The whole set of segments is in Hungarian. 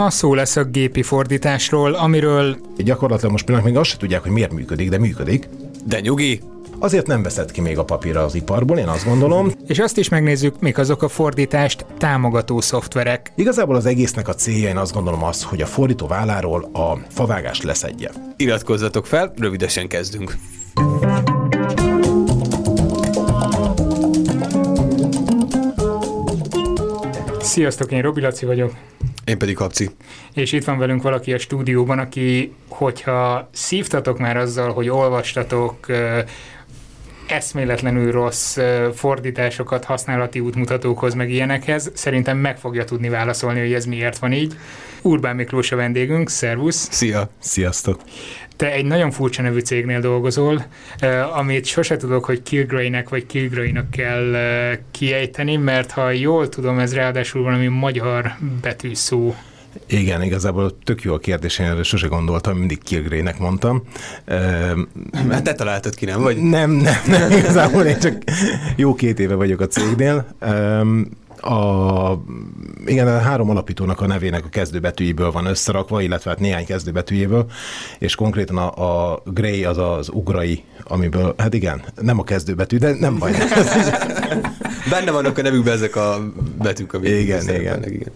Ma szó lesz a gépi fordításról, amiről... Gyakorlatilag most például még azt se tudják, hogy miért működik, de működik. De nyugi! Azért nem veszed ki még a papírra az iparból, én azt gondolom. És azt is megnézzük, mik azok a fordítást támogató szoftverek. Igazából az egésznek a célja, én azt gondolom az, hogy a fordító válláról a favágást leszedje. Iratkozzatok fel, rövidesen kezdünk. Sziasztok, én Robi Laci vagyok. Én pedig Kapci. És itt van velünk valaki a stúdióban, aki, hogyha szívtatok már azzal, hogy olvastatok eszméletlenül rossz fordításokat használati útmutatókhoz, meg ilyenekhez, szerintem meg fogja tudni válaszolni, hogy ez miért van így. Urbán Miklós a vendégünk, szervusz! Szia! Sziasztok! Te egy nagyon furcsa nevű cégnél dolgozol, amit sose tudok, hogy Kilgraynek vagy Kilgraynak kell kiejteni, mert ha jól tudom, ez ráadásul valami magyar betűszó. Igen, igazából tök jó a kérdés, én erre sose gondoltam, mindig Kilgrének mondtam. Hát te találtad ki, nem? Vagy? Nem, nem, nem, igazából én csak jó két éve vagyok a cégnél a, igen, a három alapítónak a nevének a kezdőbetűjéből van összerakva, illetve hát néhány kezdőbetűjéből, és konkrétan a, a Gray az az ugrai, amiből, hát igen, nem a kezdőbetű, de nem baj. Benne vannak a nevükben ezek a betűk, amik igen, igen. igen.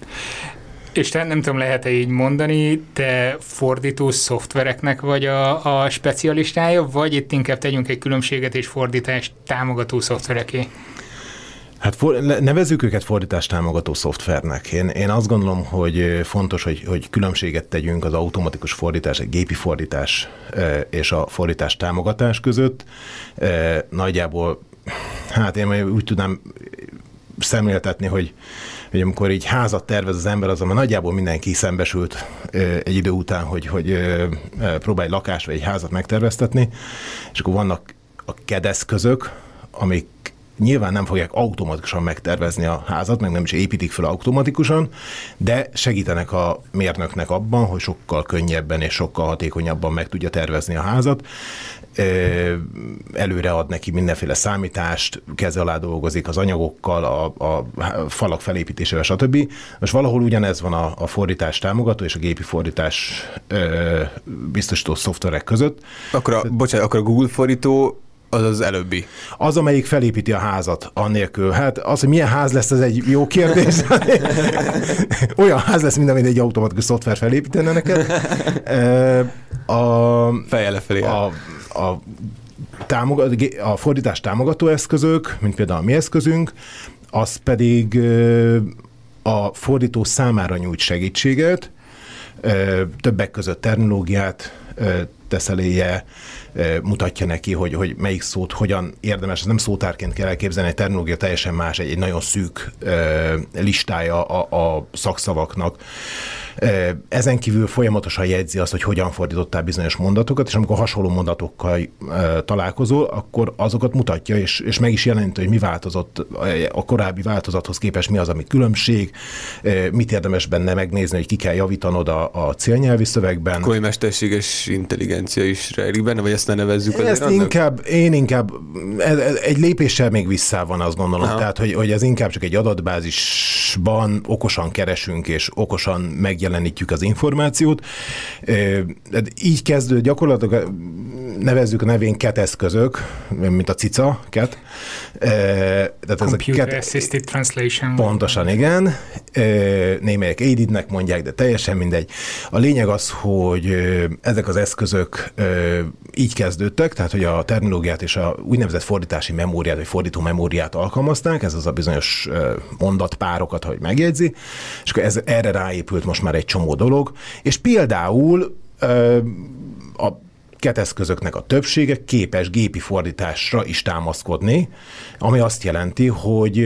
És te nem tudom, lehet-e így mondani, te fordító szoftvereknek vagy a, a specialistája, vagy itt inkább tegyünk egy különbséget és fordítást támogató szoftvereké? Hát for, nevezzük őket fordítás támogató szoftvernek. Én, én azt gondolom, hogy fontos, hogy, hogy különbséget tegyünk az automatikus fordítás, egy gépi fordítás és a fordítás támogatás között. Nagyjából, hát én úgy tudnám szemléltetni, hogy, hogy amikor így házat tervez az ember, azon nagyjából mindenki szembesült egy idő után, hogy, hogy próbálj lakást vagy egy házat megterveztetni, és akkor vannak a kedeszközök, amik nyilván nem fogják automatikusan megtervezni a házat, meg nem is építik fel automatikusan, de segítenek a mérnöknek abban, hogy sokkal könnyebben és sokkal hatékonyabban meg tudja tervezni a házat. Előre ad neki mindenféle számítást, keze alá dolgozik az anyagokkal, a, a falak felépítésével, stb. Most valahol ugyanez van a, a fordítás támogató és a gépi fordítás biztosító szoftverek között. Akkor a, bocsánat, akkor a Google fordító az az előbbi. Az, amelyik felépíti a házat, annélkül. Hát az, hogy milyen ház lesz, ez egy jó kérdés. Olyan ház lesz, mint amit egy automatikus szoftver felépítene neked. A, Feje lefelé. A, a, támogat, a fordítás támogató eszközök, mint például a mi eszközünk, az pedig a fordító számára nyújt segítséget, többek között terminológiát tesz eléje, mutatja neki, hogy, hogy melyik szót hogyan érdemes. Ez nem szótárként kell elképzelni, egy terminológia teljesen más, egy, egy nagyon szűk listája a, a szakszavaknak. Ezen kívül folyamatosan jegyzi azt, hogy hogyan fordítottál bizonyos mondatokat, és amikor hasonló mondatokkal találkozol, akkor azokat mutatja, és, és meg is jelenti, hogy mi változott a korábbi változathoz képest, mi az, ami különbség, mit érdemes benne megnézni, hogy ki kell javítanod a, a célnyelvi szövegben. Komoly mesterséges intelligencia is rejlik benne, vagy ezt ne nevezzük Ezt annak? inkább, én inkább egy lépéssel még vissza van, azt gondolom. Aha. Tehát, hogy, hogy ez inkább csak egy adatbázisban okosan keresünk, és okosan meg megjelenítjük az információt. Így kezdő gyakorlatilag nevezzük a nevén ket eszközök, mint a cica, ket. Tehát ez a ket, Assisted Translation. Pontosan, igen. Némelyek aided mondják, de teljesen mindegy. A lényeg az, hogy ezek az eszközök így kezdődtek, tehát hogy a terminológiát és a úgynevezett fordítási memóriát, vagy fordító memóriát alkalmazták, ez az a bizonyos mondatpárokat, hogy megjegyzi, és akkor ez, erre ráépült most már egy csomó dolog, és például a keteszközöknek a többsége képes gépi fordításra is támaszkodni, ami azt jelenti, hogy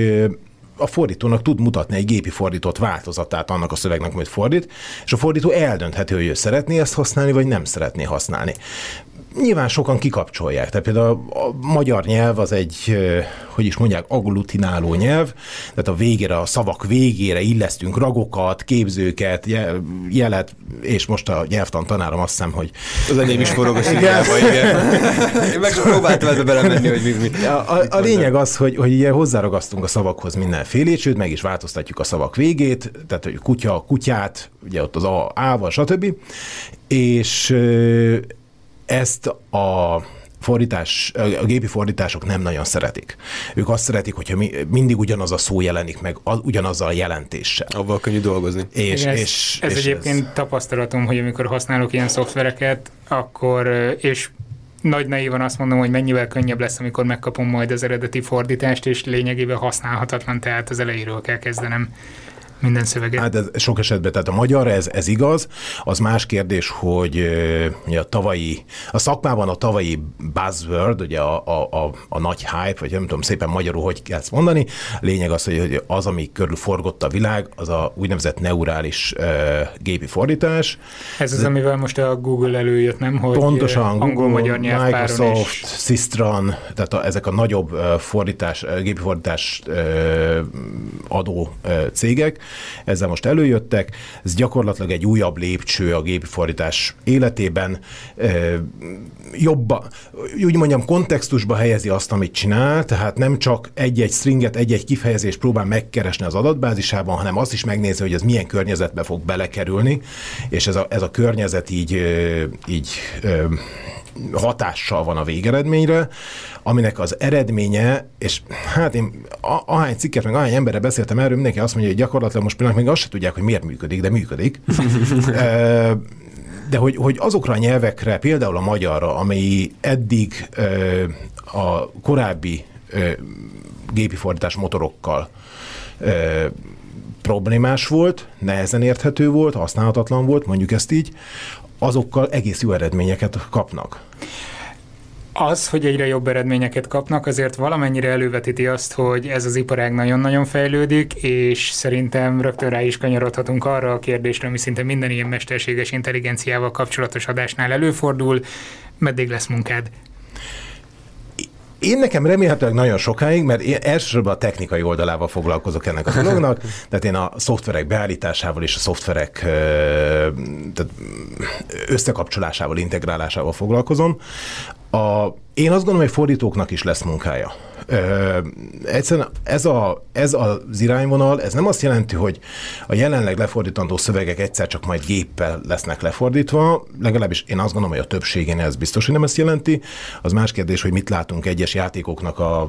a fordítónak tud mutatni egy gépi fordított változatát annak a szövegnek, amit fordít, és a fordító eldöntheti, hogy ő szeretné ezt használni, vagy nem szeretné használni nyilván sokan kikapcsolják. Tehát például a magyar nyelv az egy, hogy is mondják, agglutináló nyelv, tehát a végére, a szavak végére illesztünk ragokat, képzőket, jelet, és most a nyelvtan tanárom azt hiszem, hogy... Az enyém is forog a igen. Én meg próbáltam ebbe belemenni, hogy mi, mi, a, a, a lényeg az, hogy, hogy ilyen hozzáragasztunk a szavakhoz mindenfélét, sőt, meg is változtatjuk a szavak végét, tehát hogy kutya, kutyát, ugye ott az A, ával, stb. És ezt a fordítás, a gépi fordítások nem nagyon szeretik. Ők azt szeretik, hogyha mi, mindig ugyanaz a szó jelenik meg, az, ugyanazzal a jelentéssel. Abban könnyű dolgozni. És, Igen, és, ez, ez és egyébként ez... tapasztalatom, hogy amikor használok ilyen szoftvereket, akkor, és nagy naívan azt mondom, hogy mennyivel könnyebb lesz, amikor megkapom majd az eredeti fordítást, és lényegében használhatatlan, tehát az elejéről kell kezdenem minden szöveget. Hát ez sok esetben, tehát a magyar, ez, ez igaz. Az más kérdés, hogy a tavalyi, a szakmában a tavalyi buzzword, ugye a, a, a, a nagy hype, vagy nem tudom szépen magyarul, hogy kell ezt mondani, lényeg az, hogy az, ami körül forgott a világ, az a úgynevezett neurális uh, gépi fordítás. Ez az, amivel most a Google előjött, nem? Hogy Pontosan, angol-magyar Microsoft, és... Sistran, tehát a, ezek a nagyobb fordítás, gépi fordítás uh, adó uh, cégek, ezzel most előjöttek. Ez gyakorlatilag egy újabb lépcső a gépi fordítás életében. Jobban, úgy mondjam, kontextusba helyezi azt, amit csinál, tehát nem csak egy-egy stringet, egy-egy kifejezést próbál megkeresni az adatbázisában, hanem azt is megnézi, hogy ez milyen környezetbe fog belekerülni, és ez a, ez a környezet így, így hatással van a végeredményre, aminek az eredménye, és hát én ahány cikket, meg ahány emberre beszéltem erről, mindenki azt mondja, hogy gyakorlatilag most például még azt se tudják, hogy miért működik, de működik. de hogy, hogy azokra a nyelvekre, például a magyarra, ami eddig a korábbi gépi fordítás motorokkal problémás volt, nehezen érthető volt, használhatatlan volt, mondjuk ezt így, azokkal egész jó eredményeket kapnak. Az, hogy egyre jobb eredményeket kapnak, azért valamennyire elővetíti azt, hogy ez az iparág nagyon-nagyon fejlődik, és szerintem rögtön rá is kanyarodhatunk arra a kérdésre, ami szinte minden ilyen mesterséges intelligenciával kapcsolatos adásnál előfordul, meddig lesz munkád? Én nekem remélhetőleg nagyon sokáig, mert én elsősorban a technikai oldalával foglalkozok ennek a dolognak, tehát én a szoftverek beállításával és a szoftverek tehát összekapcsolásával, integrálásával foglalkozom. A, én azt gondolom, hogy fordítóknak is lesz munkája. Egyszerűen ez, a, ez az irányvonal, ez nem azt jelenti, hogy a jelenleg lefordítandó szövegek egyszer csak majd géppel lesznek lefordítva, legalábbis én azt gondolom, hogy a többségén ez biztos, hogy nem ezt jelenti. Az más kérdés, hogy mit látunk egyes játékoknak a, a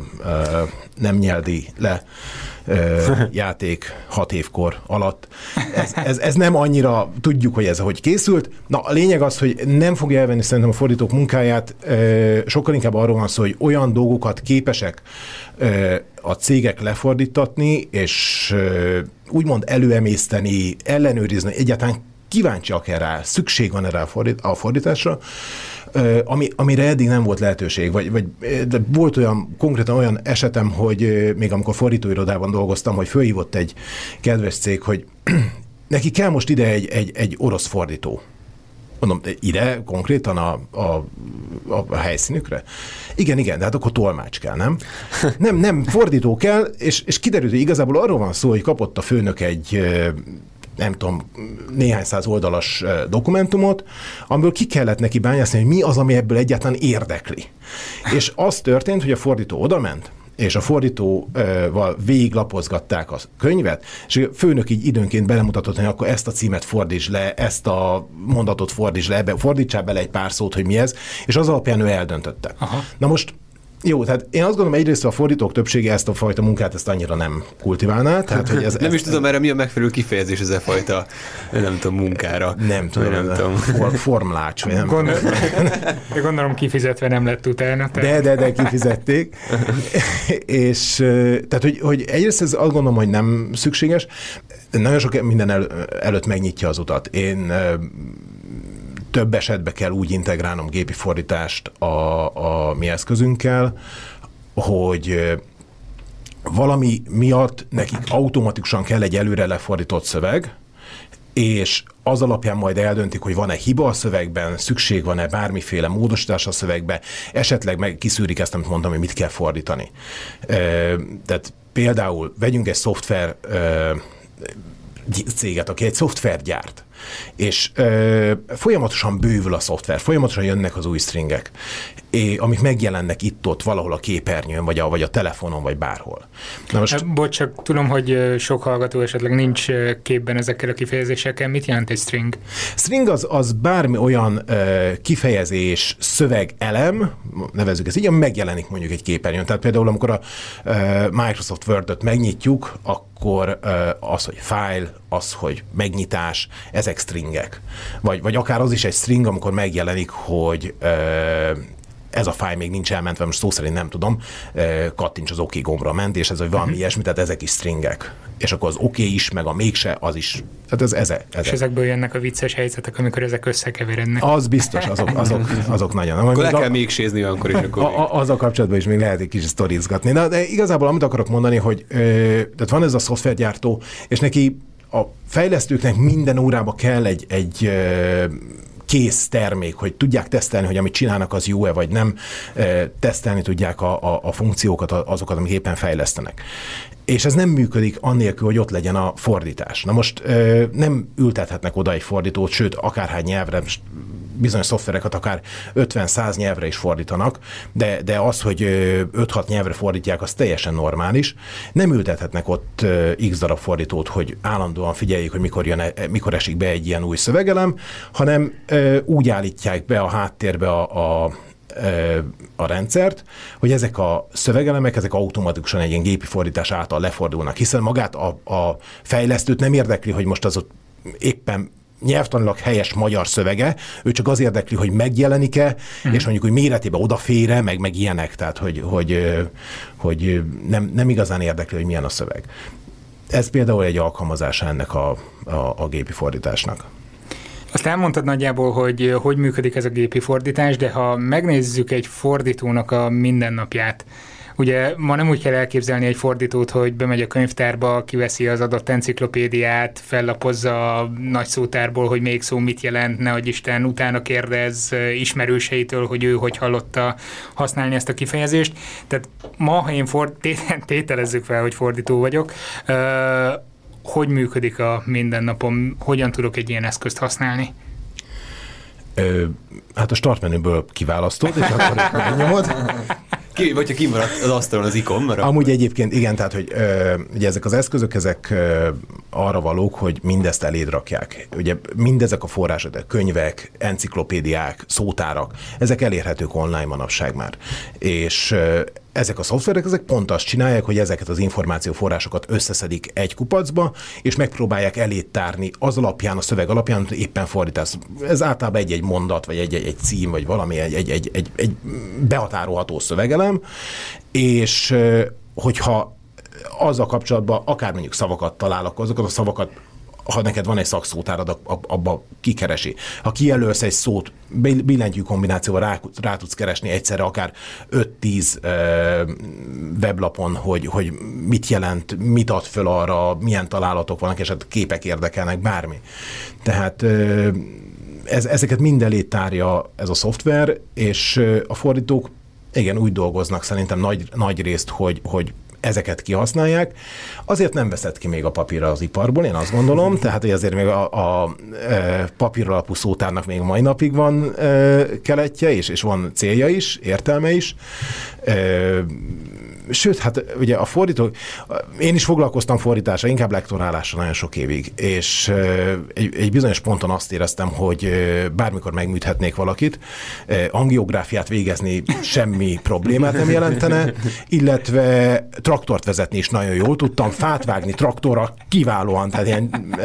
nem nyeldi le játék hat évkor alatt. Ez, ez, ez nem annyira tudjuk, hogy ez hogy készült. Na, a lényeg az, hogy nem fogja elvenni szerintem a fordítók munkáját, sokkal inkább arról van szó, hogy olyan dolgokat képesek a cégek lefordítatni, és úgymond előemészteni, ellenőrizni, egyáltalán kíváncsiak-e rá, szükség van erre a fordításra, ami, amire eddig nem volt lehetőség, vagy, vagy de volt olyan, konkrétan olyan esetem, hogy még amikor fordítóirodában dolgoztam, hogy fölhívott egy kedves cég, hogy neki kell most ide egy, egy, egy orosz fordító. Mondom, ide konkrétan a, a, a helyszínükre? Igen, igen, de hát akkor tolmács kell, nem? Nem, nem, fordító kell, és, és kiderült, hogy igazából arról van szó, hogy kapott a főnök egy nem tudom, néhány száz oldalas dokumentumot, amiből ki kellett neki bányászni, hogy mi az, ami ebből egyáltalán érdekli. És az történt, hogy a fordító odament, és a fordítóval végiglapozgatták a könyvet, és a főnök így időnként belemutatott, hogy akkor ezt a címet fordíts le, ezt a mondatot fordíts le, ebbe, fordítsál bele egy pár szót, hogy mi ez, és az alapján ő eldöntötte. Aha. Na most jó, tehát én azt gondolom, egyrészt a fordítók többsége ezt a fajta munkát ezt annyira nem kultiválná. Tehát, hogy ez, nem ez, is tudom erre mi a megfelelő kifejezés ez a fajta, nem tudom, munkára. Nem tudom, nem tudom. For, formlács. Vagy nem Gondol, gondolom kifizetve nem lett utána. Tehát. De, de, de kifizették. és tehát, hogy, hogy egyrészt ez azt gondolom, hogy nem szükséges. Nagyon sok minden el, előtt megnyitja az utat. Én több esetben kell úgy integrálnom gépi fordítást a, a mi eszközünkkel, hogy valami miatt nekik automatikusan kell egy előre lefordított szöveg, és az alapján majd eldöntik, hogy van-e hiba a szövegben, szükség van-e bármiféle módosítás a szövegbe, esetleg meg kiszűrik ezt, amit mondtam, hogy mit kell fordítani. Tehát például vegyünk egy szoftver céget, aki egy szoftvert gyárt, és ö, folyamatosan bővül a szoftver, folyamatosan jönnek az új stringek, é, amik megjelennek itt-ott valahol a képernyőn, vagy a, vagy a telefonon, vagy bárhol. Na most... Hát, bocs, csak tudom, hogy sok hallgató esetleg nincs képben ezekkel a kifejezésekkel. Mit jelent egy string? String az, az bármi olyan ö, kifejezés, szöveg elem, nevezzük ezt így, ami megjelenik mondjuk egy képernyőn. Tehát például, amikor a ö, Microsoft Word-öt megnyitjuk, akkor ö, az, hogy file, az, hogy megnyitás, ezek stringek. Vagy, vagy akár az is egy string, amikor megjelenik, hogy ö, ez a fáj még nincs elmentve, most szó szerint nem tudom, kattints az OK gombra ment, és ez hogy valami uh-huh. ilyesmi, tehát ezek is stringek. És akkor az OK is, meg a mégse, az is. Tehát ez, ez, ez. És ezekből jönnek a vicces helyzetek, amikor ezek összekeverednek. Az biztos, azok, azok, azok nagyon. Akkor le kell még sézni akkor is. Akkor a, a, az a kapcsolatban is még lehet egy kis sztorizgatni. Na, de igazából amit akarok mondani, hogy ö, tehát van ez a szoftvergyártó, és neki a fejlesztőknek minden órába kell egy, egy kész termék, hogy tudják tesztelni, hogy amit csinálnak, az jó-e vagy nem, tesztelni tudják a, a, a funkciókat, azokat, amik éppen fejlesztenek. És ez nem működik annélkül, hogy ott legyen a fordítás. Na most nem ültethetnek oda egy fordítót, sőt, akárhány nyelvre, bizonyos szoftvereket akár 50-100 nyelvre is fordítanak, de, de az, hogy 5-6 nyelvre fordítják, az teljesen normális. Nem ültethetnek ott x darab fordítót, hogy állandóan figyeljék, hogy mikor, jön, e, mikor esik be egy ilyen új szövegelem, hanem úgy állítják be a háttérbe a, a a rendszert, hogy ezek a szövegelemek, ezek automatikusan egy ilyen gépi fordítás által lefordulnak, hiszen magát a, a fejlesztőt nem érdekli, hogy most az ott éppen nyelvtanilag helyes magyar szövege, ő csak az érdekli, hogy megjelenik-e, mm. és mondjuk, hogy méretébe odafére, meg, meg ilyenek, tehát hogy, hogy, hogy nem, nem igazán érdekli, hogy milyen a szöveg. Ez például egy alkalmazása ennek a, a, a gépi fordításnak. Azt elmondtad nagyjából, hogy hogy működik ez a gépi fordítás, de ha megnézzük egy fordítónak a mindennapját, Ugye ma nem úgy kell elképzelni egy fordítót, hogy bemegy a könyvtárba, kiveszi az adott enciklopédiát, fellapozza a nagy szótárból, hogy még szó mit jelent, ne hogy Isten utána kérdez ismerőseitől, hogy ő hogy hallotta használni ezt a kifejezést. Tehát ma, ha én ford, tételezzük fel, hogy fordító vagyok, hogy működik a mindennapom, hogyan tudok egy ilyen eszközt használni? Ö, hát a startmenüből kiválasztod, és akkor megnyomod. Ki, vagy ha kimaradt az asztalon az ikon, mert Amúgy egyébként igen, tehát hogy ö, ugye ezek az eszközök, ezek ö, arra valók, hogy mindezt eléd rakják. Ugye mindezek a források, a könyvek, enciklopédiák, szótárak, ezek elérhetők online manapság már. És ö, ezek a szoftverek, ezek pont azt csinálják, hogy ezeket az információforrásokat összeszedik egy kupacba, és megpróbálják elét tárni az alapján, a szöveg alapján, hogy éppen fordítás. Ez általában egy-egy mondat, vagy egy-egy egy cím, vagy valami, egy, egy, egy, egy, egy behatárolható szövegelem, és hogyha azzal kapcsolatban akár mondjuk szavakat találok, azokat a szavakat ha neked van egy szakszótárad, abba kikeresi. Ha kijelölsz egy szót, billentyű kombinációval rá, rá tudsz keresni egyszerre akár 5-10 weblapon, hogy, hogy mit jelent, mit ad föl arra, milyen találatok vannak, és hát képek érdekelnek, bármi. Tehát ez, ezeket mind tárja ez a szoftver, és a fordítók igen, úgy dolgoznak szerintem nagy, nagy részt, hogy, hogy ezeket kihasználják. Azért nem veszett ki még a papírra az iparból, én azt gondolom, tehát hogy azért még a, a e, papír alapú szótárnak még mai napig van e, keletje, és, és van célja is, értelme is. E, sőt, hát ugye a fordító, én is foglalkoztam fordításra, inkább lektorálásra nagyon sok évig, és egy, egy bizonyos ponton azt éreztem, hogy bármikor megműthetnék valakit, angiográfiát végezni semmi problémát nem jelentene, illetve traktort vezetni is nagyon jól tudtam, fát vágni traktorra kiválóan, tehát ilyen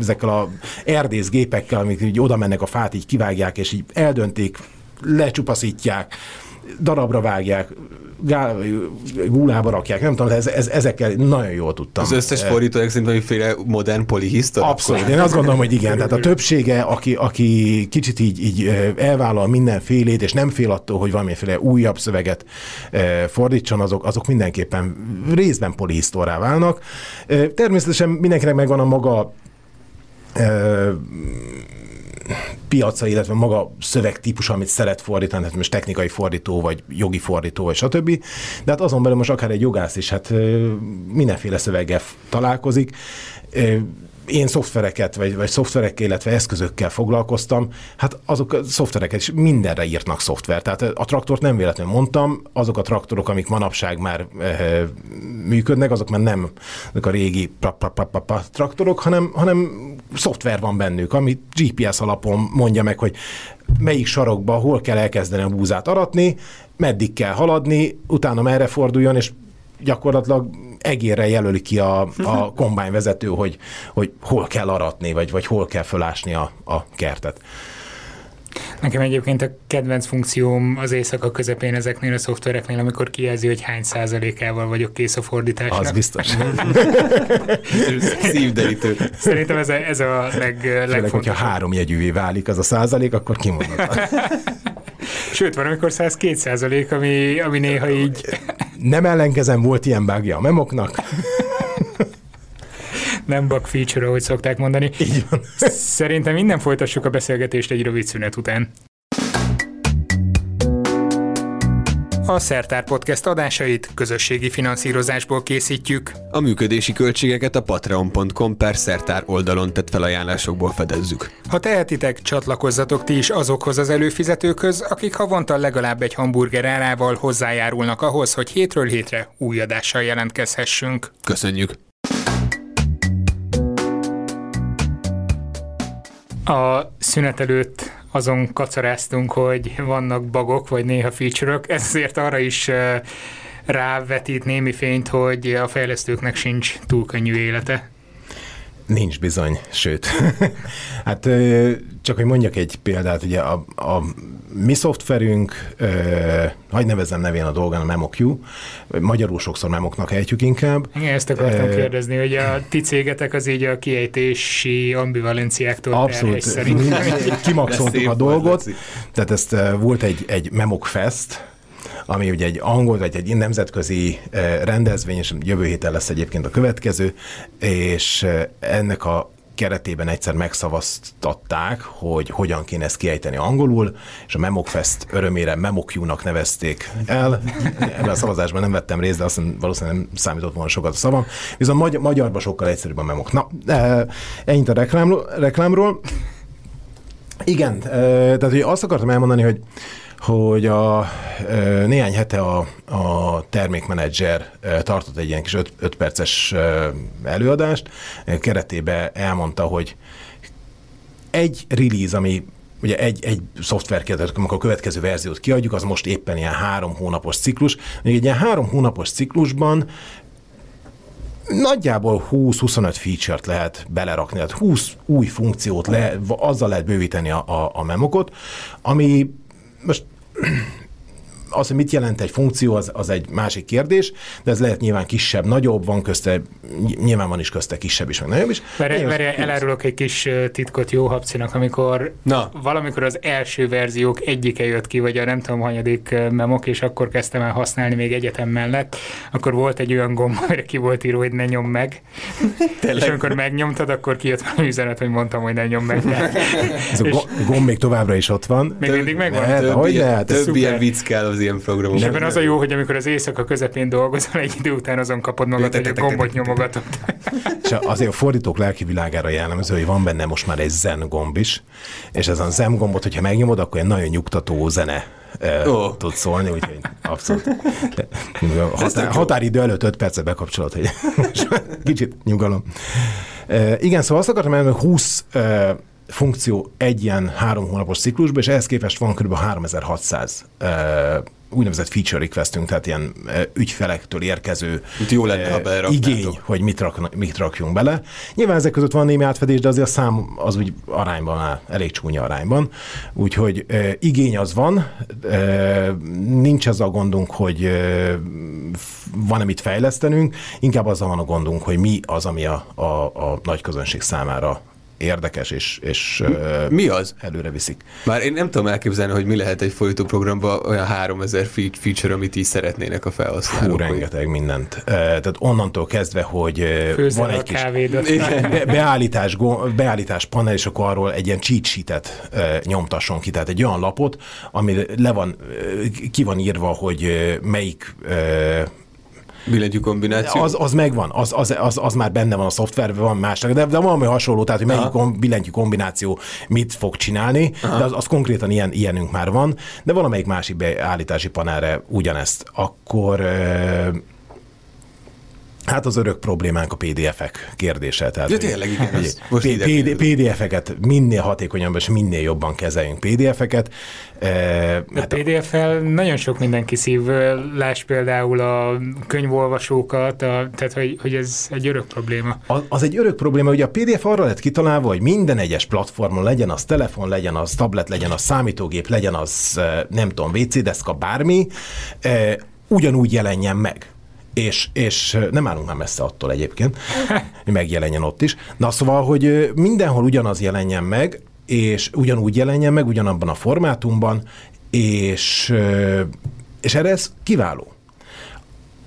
ezekkel a erdészgépekkel, amik így oda mennek a fát, így kivágják, és így eldöntik, lecsupaszítják, darabra vágják, gúlába rakják, nem tudom, ez, ez, ezekkel nagyon jól tudtam. Az összes eh, fordító szerintem valamiféle modern polihisztor? Abszolút, én azt gondolom, hogy igen. Tehát a többsége, aki, aki kicsit így, így eh, elvállal mindenfélét, és nem fél attól, hogy valamiféle újabb szöveget eh, fordítson, azok, azok mindenképpen részben polihisztorrá válnak. Természetesen mindenkinek megvan a maga piaca, illetve maga szövegtípus, amit szeret fordítani, tehát most technikai fordító, vagy jogi fordító, vagy stb. De hát azon belül most akár egy jogász is, hát mindenféle szöveggel találkozik én szoftvereket, vagy, vagy szoftverekkel, illetve eszközökkel foglalkoztam, hát azok a szoftvereket is mindenre írnak szoftver. Tehát a traktort nem véletlenül mondtam, azok a traktorok, amik manapság már e, működnek, azok már nem azok a régi traktorok, hanem, hanem szoftver van bennük, ami GPS alapon mondja meg, hogy melyik sarokba, hol kell elkezdeni a búzát aratni, meddig kell haladni, utána merre forduljon, és gyakorlatilag egérre jelöli ki a, a kombány vezető, hogy, hogy hol kell aratni, vagy, vagy hol kell fölásni a, a kertet. Nekem egyébként a kedvenc funkcióm az éjszaka közepén ezeknél a szoftvereknél, amikor kijelzi, hogy hány százalékával vagyok kész a fordításnak. Az biztos. Szívderítő. Szerintem ez a, ez a leg, legfontosabb. hogyha három jegyűvé válik az a százalék, akkor kimondhatom. Sőt, van, amikor 102 százalék, ami, ami néha így... Nem ellenkezem, volt ilyen bugja a memoknak. Nem bug feature, ahogy szokták mondani. Így van. Szerintem innen folytassuk a beszélgetést egy rövid szünet után. A Szertár Podcast adásait közösségi finanszírozásból készítjük. A működési költségeket a patreon.com per szertár oldalon tett felajánlásokból fedezzük. Ha tehetitek, csatlakozzatok ti is azokhoz az előfizetőkhöz, akik havonta legalább egy hamburger árával hozzájárulnak ahhoz, hogy hétről hétre új adással jelentkezhessünk. Köszönjük! A szünet előtt azon kacaráztunk, hogy vannak bagok, vagy néha feature-ök, ezért arra is rávetít némi fényt, hogy a fejlesztőknek sincs túl könnyű élete. Nincs bizony, sőt. hát csak hogy mondjak egy példát, ugye a, a mi szoftverünk, eh, hagyj nevezzem nevén a dolgán a MemoQ, magyarul sokszor memoknak ejtjük inkább. Igen, ezt akartam eh, kérdezni, hogy a ti cégetek az így a kiejtési ambivalenciáktól Abszolút, kimaxoltuk a dolgot, tehát ezt volt egy, egy Memok Fest, ami ugye egy angol, vagy egy nemzetközi rendezvény, és jövő héten lesz egyébként a következő, és ennek a keretében egyszer megszavaztatták, hogy hogyan kéne ezt kiejteni angolul, és a Memokfest örömére Memokjú-nak nevezték el. Ebben a szavazásban nem vettem részt, de azt valószínűleg nem számított volna sokat a szavam. Viszont magy- magyarban sokkal egyszerűbb a Memok. Na, ennyit a reklámról. Igen, tehát hogy azt akartam elmondani, hogy hogy a, néhány hete a, a termékmenedzser tartott egy ilyen kis 5 perces előadást, keretébe elmondta, hogy egy release, ami ugye egy, egy szoftverkedet, amikor a következő verziót kiadjuk, az most éppen ilyen három hónapos ciklus. Még egy ilyen három hónapos ciklusban nagyjából 20-25 feature-t lehet belerakni, tehát 20 új funkciót le, azzal lehet bővíteni a, a, a memokot, ami most az, hogy mit jelent egy funkció, az, az egy másik kérdés, de ez lehet nyilván kisebb, nagyobb, van közte, nyilván van is közte kisebb is, meg nagyobb is. Mert elárulok egy kis titkot jó habcinak, amikor Na. valamikor az első verziók egyike jött ki, vagy a nem tudom hanyadik memok, és akkor kezdtem el használni még egyetem mellett, akkor volt egy olyan gomb, amire ki volt írva, hogy ne nyom meg. Tényleg? És amikor megnyomtad, akkor kijött valami üzenet, hogy mondtam, hogy ne nyom meg. Ez a gomb még továbbra is ott van. Még mindig megvan. Több, hogy ilyen, több ilyen vicc kell az ilyen programok. És ebben az a jó, hogy amikor az éjszaka közepén dolgozol, egy idő után azon kapod magad, hogy a gombot nyomogatod. És azért a fordítók lelki világára jellemző, hogy van benne most már egy zen gomb is, és ez a zen gombot, hogyha megnyomod, akkor egy nagyon nyugtató zene oh. tud szólni, úgyhogy abszolút. Határ, határidő előtt 5 percet bekapcsolod, hogy kicsit nyugalom. Igen, szóval azt akartam elmondani, hogy 20 funkció egy ilyen három hónapos ciklusban, és ehhez képest van kb. 3600 úgynevezett feature requestünk, tehát ilyen ügyfelektől érkező jó lenne, igény, hogy mit, rak, mit rakjunk bele. Nyilván ezek között van némi átfedés, de azért a szám az úgy arányban áll, elég csúnya arányban. Úgyhogy e, igény az van, e, nincs az a gondunk, hogy e, van-e mit fejlesztenünk, inkább azzal van a gondunk, hogy mi az, ami a, a, a nagy közönség számára érdekes, és, és Mi az? előre viszik. Már én nem tudom elképzelni, hogy mi lehet egy folytóprogramban olyan 3000 feature, amit így szeretnének a felhasználók. Fú, rengeteg mindent. Tehát onnantól kezdve, hogy Főzzel van egy kis kávédat. be, beállítás, beállítás panel, és akkor arról egy ilyen cheat sheetet nyomtasson ki, tehát egy olyan lapot, ami le van, ki van írva, hogy melyik Billentyű kombináció? Az, az megvan, az, az, az, az már benne van a szoftverben, van másnak, de, de valami hasonló, tehát hogy melyik kom, billentyű kombináció mit fog csinálni, Aha. de az, az konkrétan ilyen, ilyenünk már van, de valamelyik másik beállítási panelre ugyanezt. Akkor Hát az örök problémánk a PDF-ek kérdése. Tehát, ja, tényleg, igen. Hogy most PD, PDF-eket minél hatékonyabban és minél jobban kezeljünk PDF-eket. E, hát a PDF-el nagyon sok mindenki szív. Láss például a könyvolvasókat, a, tehát hogy, hogy ez egy örök probléma. Az, az egy örök probléma, hogy a PDF arra lett kitalálva, hogy minden egyes platformon legyen az telefon, legyen az tablet, legyen az számítógép, legyen az nem tudom, WC deszka, bármi, ugyanúgy jelenjen meg és, és nem állunk már messze attól egyébként, hogy megjelenjen ott is. Na szóval, hogy mindenhol ugyanaz jelenjen meg, és ugyanúgy jelenjen meg, ugyanabban a formátumban, és, és erre ez kiváló.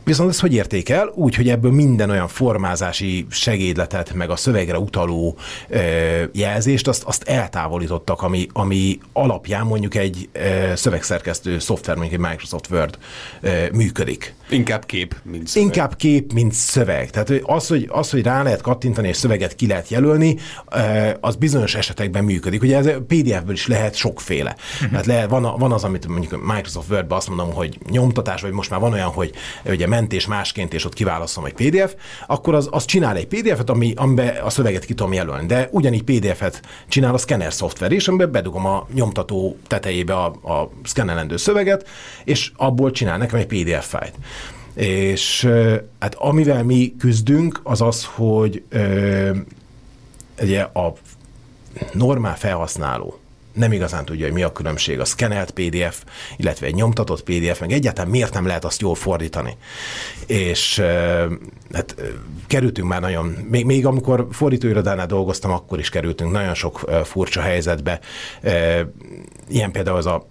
Viszont ezt hogy értékel? Úgy, hogy ebből minden olyan formázási segédletet, meg a szövegre utaló e, jelzést, azt, azt eltávolítottak, ami, ami alapján mondjuk egy e, szövegszerkesztő szoftver, mondjuk egy Microsoft Word e, működik. Inkább kép, mint szöveg. Inkább kép, mint szöveg. Tehát az, hogy, az, hogy rá lehet kattintani és szöveget ki lehet jelölni, az bizonyos esetekben működik. Ugye ez PDF-ből is lehet sokféle. Uh-huh. Hát lehet, van, van az, amit mondjuk Microsoft Word-ben azt mondom, hogy nyomtatás, vagy most már van olyan, hogy ugye mentés másként, és ott kiválasztom egy PDF, akkor az, az csinál egy PDF-et, ami, amiben a szöveget ki tudom jelölni. De ugyanígy PDF-et csinál a scanner szoftver is, amiben bedugom a nyomtató tetejébe a, a szkennelendő szöveget, és abból csinál nekem egy PDF fájt. És hát amivel mi küzdünk, az az, hogy ö, ugye a normál felhasználó nem igazán tudja, hogy mi a különbség a szkenelt PDF, illetve egy nyomtatott PDF, meg egyáltalán miért nem lehet azt jól fordítani. És hát kerültünk már nagyon, még, még amikor fordítóirodánál dolgoztam, akkor is kerültünk nagyon sok furcsa helyzetbe. Ilyen például az a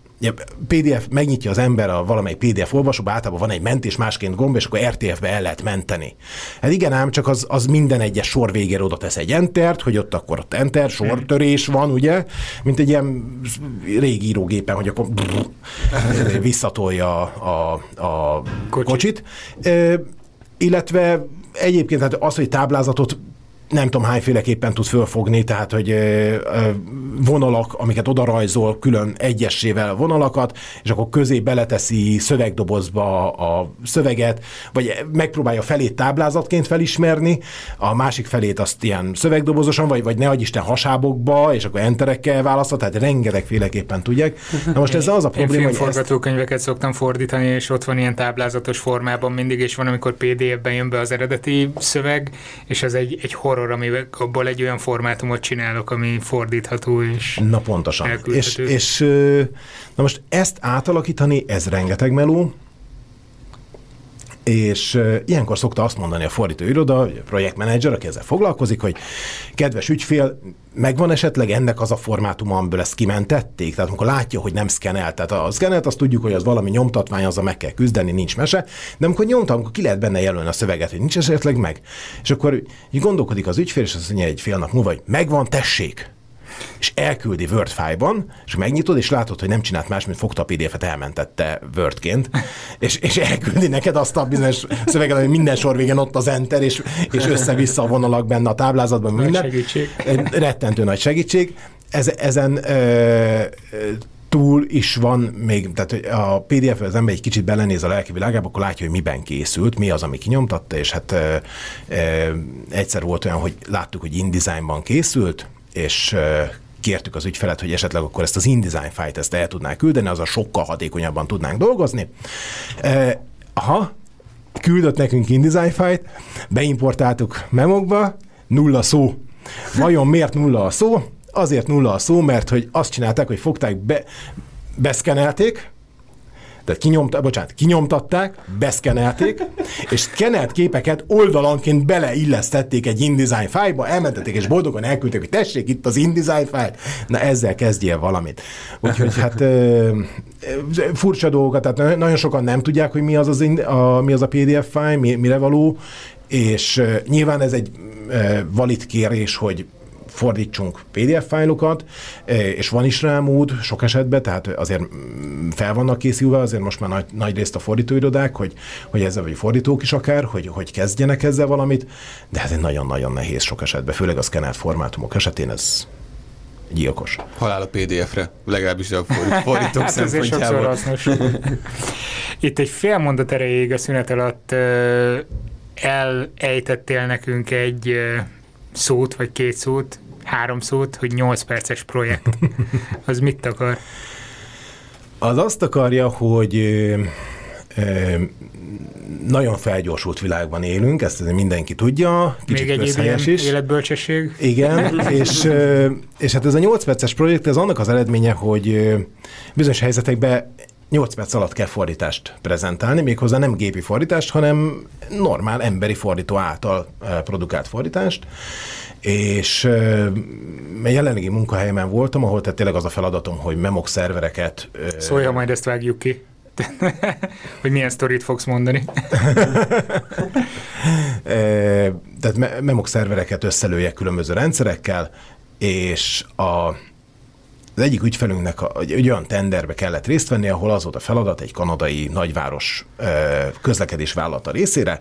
PDF megnyitja az ember a valamelyik PDF olvasóba, általában van egy mentés másként gomb, és akkor RTF-be el lehet menteni. Hát igen ám, csak az, az minden egyes sor végére oda tesz egy entert, hogy ott akkor ott enter, sortörés van, ugye, mint egy ilyen régi írógépen, hogy akkor brrr, visszatolja a, a, a kocsit. kocsit. E, illetve egyébként hát az, hogy táblázatot nem tudom hányféleképpen tud fölfogni, tehát hogy vonalak, amiket odarajzol külön egyessével vonalakat, és akkor közé beleteszi szövegdobozba a szöveget, vagy megpróbálja felét táblázatként felismerni, a másik felét azt ilyen szövegdobozosan, vagy, vagy ne Isten hasábokba, és akkor enterekkel választva, tehát rengetegféleképpen tudják. Na most ez az a probléma, Én forgatókönyveket ezt... szoktam fordítani, és ott van ilyen táblázatos formában mindig, és van, amikor PDF-ben jön be az eredeti szöveg, és ez egy, egy horror horror, ami abból egy olyan formátumot csinálok, ami fordítható és Na pontosan. És, és na most ezt átalakítani, ez rengeteg meló, és ilyenkor szokta azt mondani a fordítóiroda, a projektmenedzser, aki ezzel foglalkozik, hogy kedves ügyfél, megvan esetleg ennek az a formátuma, amiből ezt kimentették? Tehát amikor látja, hogy nem szkenel, tehát a szkenelt azt tudjuk, hogy az valami nyomtatvány, azzal meg kell küzdeni, nincs mese, de amikor nyomtam, akkor ki lehet benne jelölni a szöveget, hogy nincs esetleg meg. És akkor így gondolkodik az ügyfél, és azt mondja egy fél nap múlva, hogy megvan, tessék és elküldi Word fájban, és megnyitod, és látod, hogy nem csinált más, mint fogta a PDF-et, elmentette Wordként, és, és elküldi neked azt a bizonyos szöveget, hogy minden sor végén ott az enter, és, és össze-vissza a vonalak benne a táblázatban, nagy minden. segítség. Rettentő nagy segítség. Ez, ezen ö, túl is van még, tehát a pdf az ember egy kicsit belenéz a lelki világába, akkor látja, hogy miben készült, mi az, ami kinyomtatta, és hát ö, ö, egyszer volt olyan, hogy láttuk, hogy InDesignban készült, és kértük az ügyfelet, hogy esetleg akkor ezt az InDesign fájt ezt el tudnák küldeni, az a sokkal hatékonyabban tudnánk dolgozni. Aha, küldött nekünk InDesign fájt, beimportáltuk memokba, nulla szó. Vajon miért nulla a szó? Azért nulla a szó, mert hogy azt csinálták, hogy fogták, be, beszkenelték, Tehát kinyomta, bocsánat, kinyomtatták, beszkenelték, és szkenelt képeket oldalanként beleillesztették egy InDesign fájlba, elmentették, és boldogan elküldték, hogy tessék itt az InDesign fájl, na ezzel kezdjél valamit. Úgyhogy hát furcsa dolgokat, tehát nagyon sokan nem tudják, hogy mi az, az a, mi az a PDF fájl, mire való, és nyilván ez egy valid kérés, hogy fordítsunk PDF fájlokat, és van is rá mód sok esetben, tehát azért fel vannak készülve, azért most már nagy, nagy részt a fordítóirodák, hogy, hogy ezzel, vagy fordítók is akár, hogy, hogy kezdjenek ezzel valamit, de ez egy nagyon-nagyon nehéz sok esetben, főleg a szkenelt formátumok esetén ez gyilkos. Halál a PDF-re, legalábbis a fordítók hát szempontjából. Itt egy fél mondat erejéig a szünet alatt elejtettél nekünk egy szót, vagy két szót, három szót, hogy 8 perces projekt. Az mit akar? Az azt akarja, hogy ö, ö, nagyon felgyorsult világban élünk, ezt mindenki tudja, kicsit Még egy ilyen is. életbölcsesség. Igen, és, és hát ez a 8 perces projekt, ez annak az eredménye, hogy bizonyos helyzetekben 8 perc alatt kell fordítást prezentálni, méghozzá nem gépi fordítást, hanem normál emberi fordító által produkált fordítást. És egy jelenlegi munkahelyemen voltam, ahol tehát tényleg az a feladatom, hogy memok szervereket... Szólja, majd ezt vágjuk ki. hogy milyen sztorit fogsz mondani. tehát memok szervereket összelőjek különböző rendszerekkel, és a az egyik ügyfelünknek egy, egy olyan tenderbe kellett részt venni, ahol az volt a feladat egy kanadai nagyváros közlekedés vállalata részére,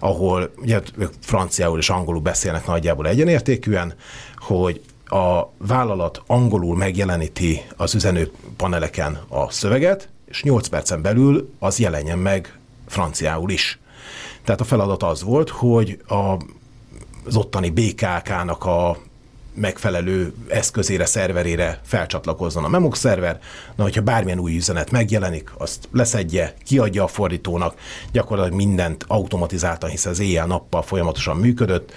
ahol ugye ők franciául és angolul beszélnek nagyjából egyenértékűen, hogy a vállalat angolul megjeleníti az üzenő paneleken a szöveget, és 8 percen belül az jelenjen meg franciául is. Tehát a feladat az volt, hogy a, az ottani BKK-nak a megfelelő eszközére, szerverére felcsatlakozzon a Memok szerver, na hogyha bármilyen új üzenet megjelenik, azt leszedje, kiadja a fordítónak, gyakorlatilag mindent automatizáltan, hiszen az éjjel-nappal folyamatosan működött,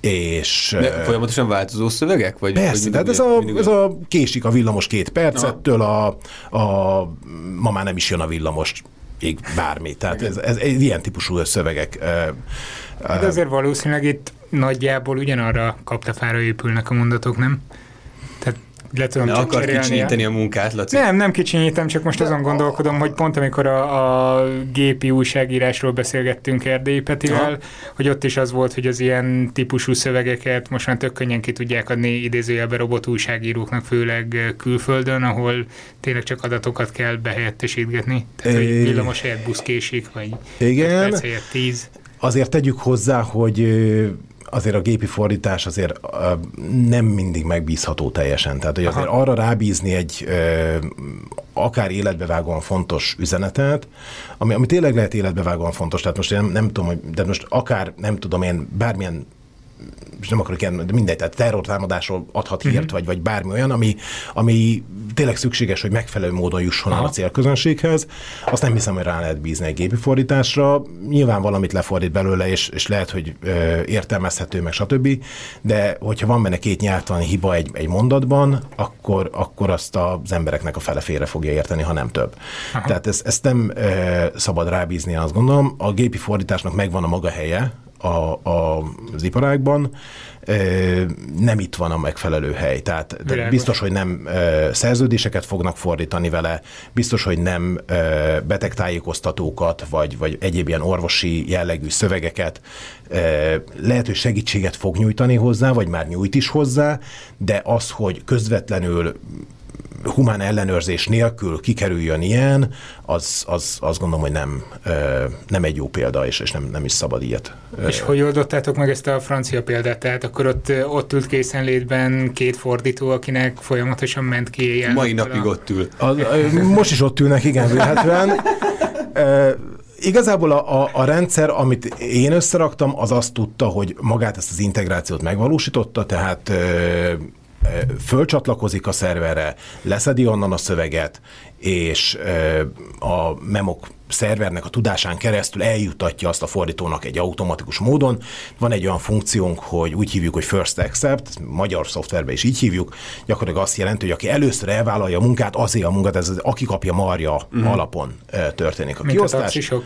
és... De folyamatosan változó szövegek? Vagy, persze, vagy tehát ez a, ez a késik a villamos két percettől, a, a ma már nem is jön a villamos, még bármi. Tehát ez, ez, ez ilyen típusú szövegek. De azért valószínűleg itt nagyjából ugyanarra kaptafára épülnek a mondatok, nem? Tehát le tudom ne akar kicsinyíteni a munkát, Laci? Nem, nem kicsinyítem, csak most azon gondolkodom, hogy pont amikor a, a gépi újságírásról beszélgettünk Erdélyi Petivel, ha. hogy ott is az volt, hogy az ilyen típusú szövegeket most már tök könnyen ki tudják adni idézőjelbe robot újságíróknak, főleg külföldön, ahol tényleg csak adatokat kell behelyettesítgetni. Tehát, hogy villamos helyett busz késik, vagy Igen. perc helyett tíz. Azért tegyük hozzá, hogy azért a gépi fordítás azért nem mindig megbízható teljesen. Tehát, hogy azért Aha. arra rábízni egy akár életbevágóan fontos üzenetet, ami, ami tényleg lehet életbevágóan fontos, tehát most én nem, nem tudom, hogy, de most akár, nem tudom én, bármilyen és nem akarok ilyen, de mindegy, tehát terrortámadásról adhat hírt, uh-huh. vagy, vagy bármi olyan, ami, ami tényleg szükséges, hogy megfelelő módon jusson el a célközönséghez. Azt nem hiszem, hogy rá lehet bízni egy gépi fordításra. Nyilván valamit lefordít belőle, és, és lehet, hogy ö, értelmezhető, meg stb. De hogyha van benne két nyelvtani hiba egy, egy mondatban, akkor, akkor azt az embereknek a fele félre fogja érteni, ha nem több. Aha. Tehát ezt, ezt nem ö, szabad rábízni, azt gondolom. A gépi fordításnak megvan a maga helye, a, a, az iparágban, nem itt van a megfelelő hely. Tehát de biztos, hogy nem szerződéseket fognak fordítani vele, biztos, hogy nem betegtájékoztatókat, vagy, vagy egyéb ilyen orvosi jellegű szövegeket. Lehet, hogy segítséget fog nyújtani hozzá, vagy már nyújt is hozzá, de az, hogy közvetlenül humán ellenőrzés nélkül kikerüljön ilyen, az, az azt gondolom, hogy nem, nem egy jó példa, és, és nem, nem is szabad ilyet. És hogy oldottátok meg ezt a francia példát? Tehát akkor ott, ott ült készenlétben két fordító, akinek folyamatosan ment ki éjjel. Mai napig a... ott ül. A, most is ott ülnek, igen, véletlenül. Igazából a, a, a rendszer, amit én összeraktam, az azt tudta, hogy magát ezt az integrációt megvalósította, tehát fölcsatlakozik a szerverre, leszedi onnan a szöveget, és a memok szervernek a tudásán keresztül eljutatja azt a fordítónak egy automatikus módon. Van egy olyan funkciónk, hogy úgy hívjuk, hogy First Accept, magyar szoftverben is így hívjuk, gyakorlatilag azt jelenti, hogy aki először elvállalja a munkát, azért a munkát, ez az, aki kapja marja uh-huh. alapon történik a Mint kiosztás. A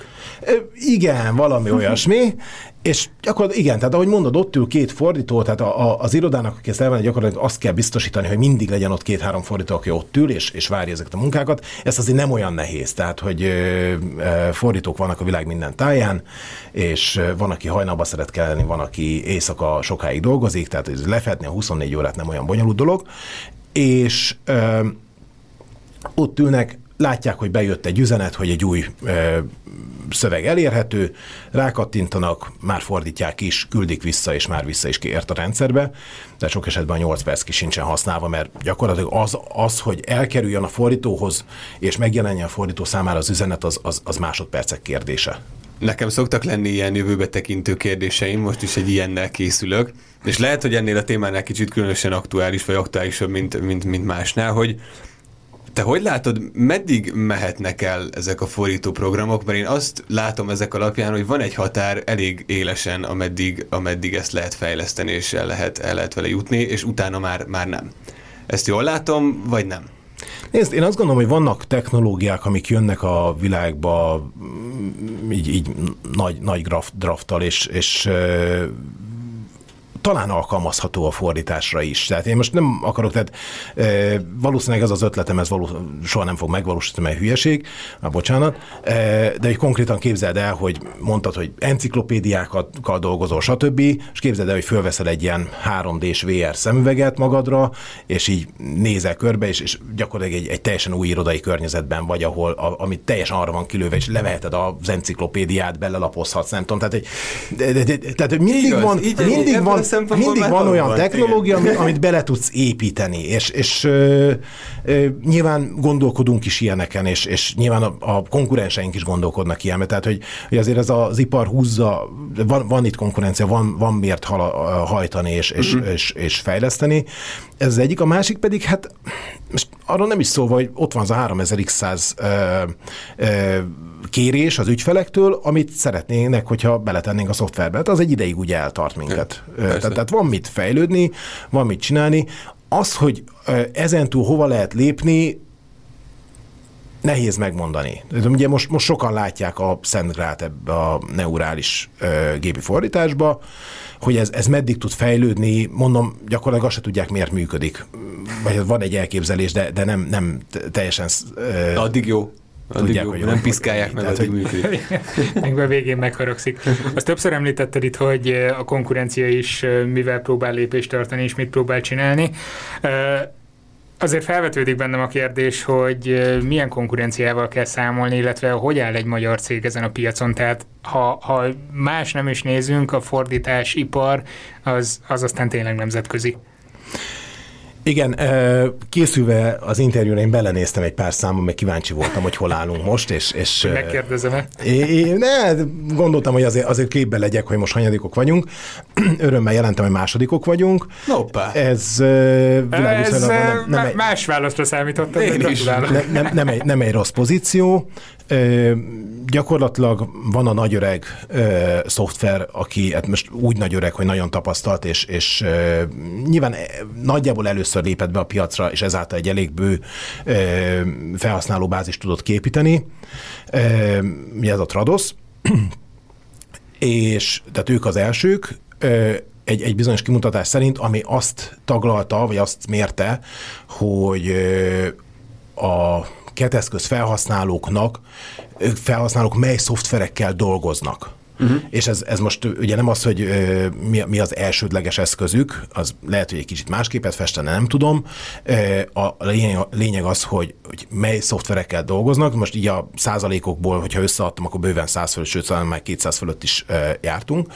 igen, valami olyasmi, és gyakorlatilag igen, tehát ahogy mondod, ott ül két fordító, tehát a, a, az irodának, aki ezt elvenni, gyakorlatilag azt kell biztosítani, hogy mindig legyen ott két-három fordító, aki ott ül, és, és várja ezeket a munkákat. Ez azért nem olyan nehéz, tehát hogy fordítók vannak a világ minden táján, és van, aki hajnalba szeret kelni, van, aki éjszaka sokáig dolgozik, tehát ez lefedni a 24 órát nem olyan bonyolult dolog, és ott ülnek, látják, hogy bejött egy üzenet, hogy egy új ö, szöveg elérhető, rákattintanak, már fordítják is, küldik vissza, és már vissza is kiért a rendszerbe, de sok esetben a 8 perc ki sincsen használva, mert gyakorlatilag az, az, hogy elkerüljön a fordítóhoz, és megjelenjen a fordító számára az üzenet, az, az, az másodpercek kérdése. Nekem szoktak lenni ilyen jövőbe tekintő kérdéseim, most is egy ilyennel készülök, és lehet, hogy ennél a témánál kicsit különösen aktuális, vagy aktuálisabb, mint, mint, mint másnál, hogy te hogy látod, meddig mehetnek el ezek a fordító programok? Mert én azt látom ezek alapján, hogy van egy határ elég élesen, ameddig, ameddig ezt lehet fejleszteni, és el lehet, el lehet vele jutni, és utána már, már nem. Ezt jól látom, vagy nem? Nézd, én azt gondolom, hogy vannak technológiák, amik jönnek a világba így, így nagy, nagy drafttal, és, és talán alkalmazható a fordításra is. Tehát én most nem akarok, tehát e, valószínűleg ez az ötletem, ez való, soha nem fog megvalósítani, mert hülyeség, a bocsánat, e, de hogy konkrétan képzeld el, hogy mondtad, hogy enciklopédiákkal dolgozol, stb., és képzeld el, hogy fölveszel egy ilyen 3D-s VR szemüveget magadra, és így nézel körbe, és, és gyakorlatilag egy, egy teljesen új irodai környezetben vagy, ahol, a, amit teljesen arra van kilőve, és leveheted az enciklopédiát, belelapozhatsz, nem tudom, tehát, hogy, de, de, de, tehát, mindig Igaz, van, így, mindig van, mindig van olyan van, technológia, amit, amit bele tudsz építeni, és, és ö, ö, nyilván gondolkodunk is ilyeneken, és, és nyilván a, a konkurenseink is gondolkodnak ilyenben, tehát hogy, hogy azért ez az ipar húzza, van, van itt konkurencia, van, van miért hala, hajtani és, és, uh-huh. és, és fejleszteni. Ez az egyik, a másik pedig, hát most arról nem is szólva, hogy ott van az a 3000x100 ö, ö, kérés az ügyfelektől, amit szeretnének, hogyha beletennénk a szoftverbe. Hát az egy ideig úgy eltart minket. Tehát, tehát van mit fejlődni, van mit csinálni. Az, hogy ezentúl hova lehet lépni, nehéz megmondani. Ugye most, most sokan látják a Szent Grát ebbe a neurális ö, gépi fordításba, hogy ez, ez meddig tud fejlődni, mondom, gyakorlatilag azt se tudják, miért működik. Vagy van egy elképzelés, de, de nem, nem teljesen... Ö, Addig jó. Tudják, hogy nem piszkálják meg, addig működik. Még a végén megharagszik. Azt többször említetted itt, hogy a konkurencia is mivel próbál lépést tartani, és mit próbál csinálni. Azért felvetődik bennem a kérdés, hogy milyen konkurenciával kell számolni, illetve hogy áll egy magyar cég ezen a piacon. Tehát ha, ha más nem is nézünk, a fordítás ipar az, az aztán tényleg nemzetközi. Igen, készülve az interjúra én belenéztem egy pár számon, meg kíváncsi voltam, hogy hol állunk most, és... és Megkérdezem-e? Ne, gondoltam, hogy azért, azért képbe legyek, hogy most hanyadikok vagyunk. Örömmel jelentem, hogy másodikok vagyunk. Hoppá. Ez világos, Ez nem, nem egy, más válaszra számítottam, én is. Nem, nem, nem, egy, nem egy rossz pozíció gyakorlatilag van a nagyöreg szoftver, aki hát most úgy nagyöreg, hogy nagyon tapasztalt, és, és nyilván nagyjából először lépett be a piacra, és ezáltal egy elég bő ö, felhasználó bázis tudott képíteni. Ö, mi ez a Trados? és tehát ők az elsők, egy, egy bizonyos kimutatás szerint, ami azt taglalta, vagy azt mérte, hogy a keteszköz felhasználóknak, felhasználók mely szoftverekkel dolgoznak. Uh-huh. És ez, ez most ugye nem az, hogy ö, mi, mi az elsődleges eszközük, az lehet, hogy egy kicsit másképet festene, nem tudom. A lényeg, lényeg az, hogy, hogy mely szoftverekkel dolgoznak. Most így a százalékokból, hogyha összeadtam, akkor bőven 100 fölött, sőt, talán már 200 fölött is ö, jártunk,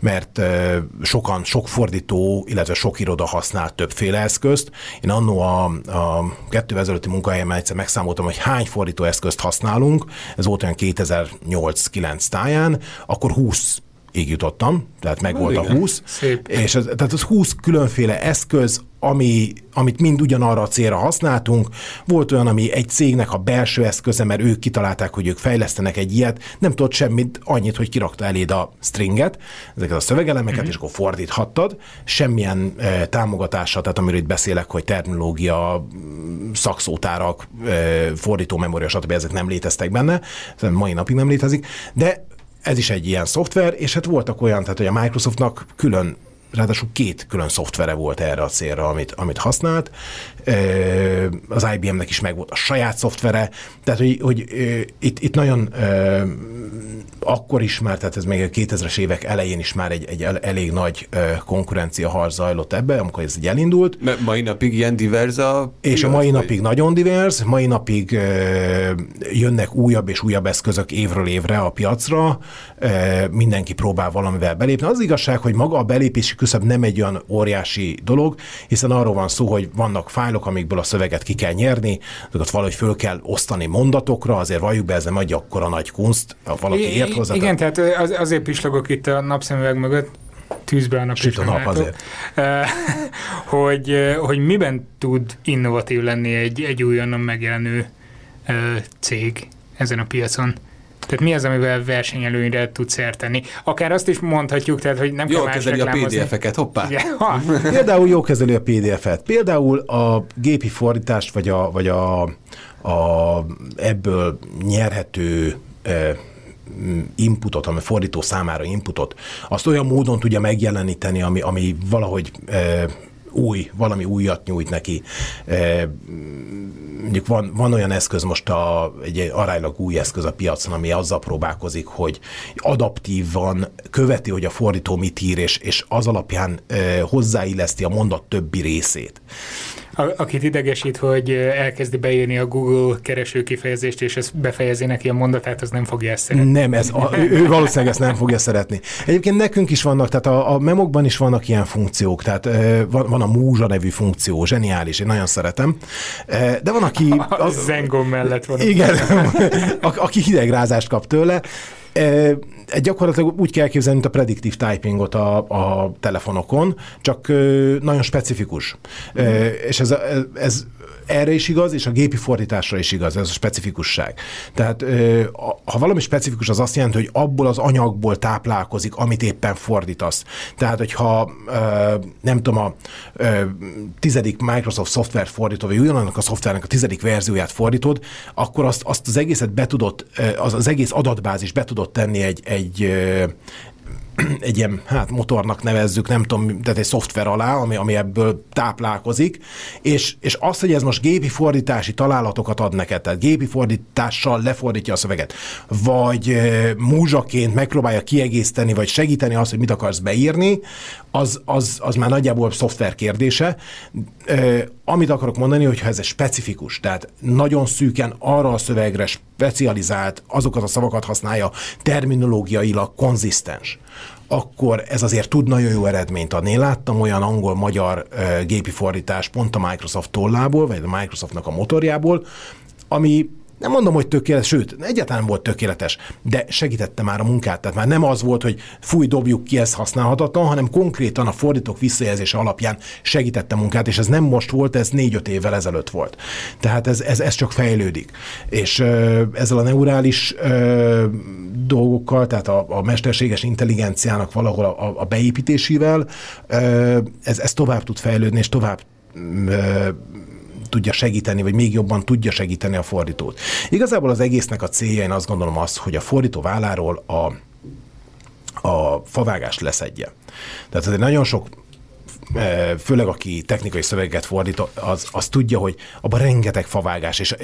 mert ö, sokan, sok fordító, illetve sok iroda használ többféle eszközt. Én annó a, a kettő ezelőtti munkahelyemen egyszer megszámoltam, hogy hány fordító eszközt használunk, ez volt olyan 2008-9 táján, akkor 20 jutottam, tehát meg volt a 20. Szép. És az, tehát az 20 különféle eszköz, ami, amit mind ugyanarra a célra használtunk. Volt olyan, ami egy cégnek a belső eszköze, mert ők kitalálták, hogy ők fejlesztenek egy ilyet, nem tudott semmit, annyit, hogy kirakta eléd a stringet, ezeket a szövegelemeket, mm-hmm. és akkor fordíthattad. Semmilyen e, támogatása, tehát amiről itt beszélek, hogy terminológia, szakszótárak, e, fordító memória, stb. ezek nem léteztek benne, ez mai napig nem létezik, de ez is egy ilyen szoftver, és hát voltak olyan, tehát hogy a Microsoftnak külön ráadásul két külön szoftvere volt erre a célra, amit, amit használt. Az IBM-nek is megvolt a saját szoftvere, tehát hogy, hogy itt, itt nagyon akkor is már, tehát ez még a 2000-es évek elején is már egy, egy elég nagy konkurencia harc zajlott ebbe, amikor ez így elindult. M- mai napig ilyen divers a És a mai vagy? napig nagyon divers, mai napig jönnek újabb és újabb eszközök évről évre a piacra, mindenki próbál valamivel belépni. Az igazság, hogy maga a belépési küszöb nem egy olyan óriási dolog, hiszen arról van szó, hogy vannak fájlok, amikből a szöveget ki kell nyerni, azokat valahogy föl kell osztani mondatokra, azért valljuk be, ez nem egy akkora nagy kunst, valaki ért hozzá. Igen, tehát az, azért pislogok itt a napszemüveg mögött, tűzbe a nap Süt a nap azért. hogy, hogy miben tud innovatív lenni egy, egy újonnan megjelenő cég ezen a piacon? Tehát mi az, amivel versenyelőnyre tudsz érteni? Akár azt is mondhatjuk, tehát, hogy nem Jól kezeli a PDF-eket, hoppá! Ha. Például jó kezeli a PDF-et. Például a gépi fordítást, vagy a, vagy a, a ebből nyerhető inputot, ami fordító számára inputot, azt olyan módon tudja megjeleníteni, ami, ami valahogy e, új, valami újat nyújt neki. E, mondjuk van, van olyan eszköz most, a, egy aránylag új eszköz a piacon, ami azzal próbálkozik, hogy adaptívan követi, hogy a fordító mit ír, és, és az alapján e, hozzáilleszti a mondat többi részét akit idegesít, hogy elkezdi beírni a Google kereső kifejezést, és ezt befejezi neki a mondatát, az nem fogja ezt szeretni. Nem, ez a, ő valószínűleg ezt nem fogja szeretni. Egyébként nekünk is vannak, tehát a, a memokban is vannak ilyen funkciók, tehát van, van a Múzsa nevű funkció, zseniális, én nagyon szeretem. De van, aki... A Zengon mellett van. Igen, aki hidegrázást kap tőle, gyakorlatilag úgy kell képzelni, mint a prediktív typingot a, a telefonokon, csak nagyon specifikus. Mm. És ez, ez erre is igaz, és a gépi fordításra is igaz, ez a specifikusság. Tehát ha valami specifikus, az azt jelenti, hogy abból az anyagból táplálkozik, amit éppen fordítasz. Tehát, hogyha nem tudom, a tizedik Microsoft szoftvert fordítod, vagy ugyanannak a szoftvernek a tizedik verzióját fordítod, akkor azt, azt az egészet be tudod, az, az egész adatbázis be tudod tenni egy, egy, egy ilyen hát motornak nevezzük, nem tudom, tehát egy szoftver alá, ami, ami ebből táplálkozik, és, és az, hogy ez most gépi fordítási találatokat ad neked, tehát gépi fordítással lefordítja a szöveget, vagy múzsaként megpróbálja kiegészíteni, vagy segíteni azt, hogy mit akarsz beírni, az, az, az már nagyjából szoftver kérdése. Amit akarok mondani, hogyha ez egy specifikus, tehát nagyon szűken arra a szövegre specializált, azokat a szavakat használja, terminológiailag konzisztens, akkor ez azért tud nagyon jó eredményt adni. Én láttam olyan angol-magyar gépi fordítás pont a Microsoft tollából, vagy a Microsoftnak a motorjából, ami nem mondom, hogy tökéletes, sőt, egyáltalán volt tökéletes, de segítette már a munkát. Tehát már nem az volt, hogy fúj, dobjuk ki, ez használhatatlan, hanem konkrétan a fordítók visszajelzése alapján segítette a munkát, és ez nem most volt, ez négy-öt évvel ezelőtt volt. Tehát ez, ez, ez csak fejlődik. És ö, ezzel a neurális ö, dolgokkal, tehát a, a mesterséges intelligenciának valahol a, a beépítésével, ö, ez, ez tovább tud fejlődni, és tovább ö, tudja segíteni, vagy még jobban tudja segíteni a fordítót. Igazából az egésznek a célja, én azt gondolom az, hogy a fordító válláról a, a favágást leszedje. Tehát azért nagyon sok főleg aki technikai szöveget fordít, az, az tudja, hogy abban rengeteg favágás, és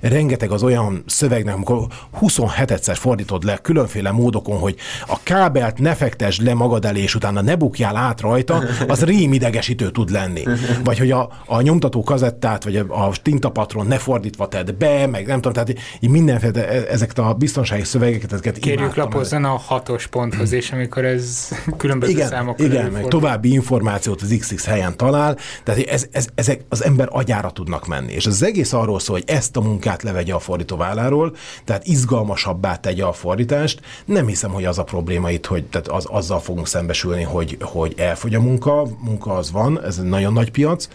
rengeteg az olyan szövegnek, amikor 27-szer fordítod le különféle módokon, hogy a kábelt ne fektesd le magad elé, és utána ne bukjál át rajta, az rémidegesítő tud lenni. Vagy hogy a, a nyomtató kazettát, vagy a, a tintapatron ne fordítva tedd be, meg nem tudom, tehát így mindenféle e, ezeket a biztonsági szövegeket, ezeket Kérjük lapozzon a hatos ponthoz, és amikor ez különböző igen, számok Igen, meg további információt az XX helyen talál, tehát ez, ez, ezek az ember agyára tudnak menni. És az egész arról szól, hogy ezt a munkát levegye a fordító válláról, tehát izgalmasabbá tegye a fordítást. Nem hiszem, hogy az a probléma itt, hogy tehát az, azzal fogunk szembesülni, hogy, hogy elfogy a munka, munka az van, ez egy nagyon nagy piac.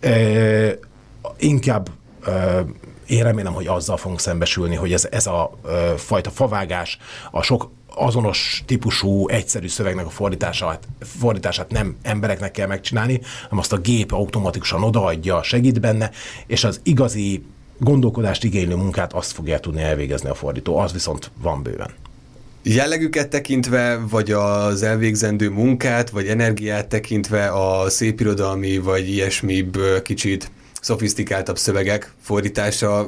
E, inkább e, én remélem, hogy azzal fogunk szembesülni, hogy ez, ez a fajta favágás, a sok azonos típusú, egyszerű szövegnek a fordítását, fordítását nem embereknek kell megcsinálni, hanem azt a gép automatikusan odaadja, segít benne, és az igazi gondolkodást igénylő munkát azt fogja tudni elvégezni a fordító, az viszont van bőven. Jellegüket tekintve, vagy az elvégzendő munkát, vagy energiát tekintve a szépirodalmi, vagy ilyesmi kicsit szofisztikáltabb szövegek fordítása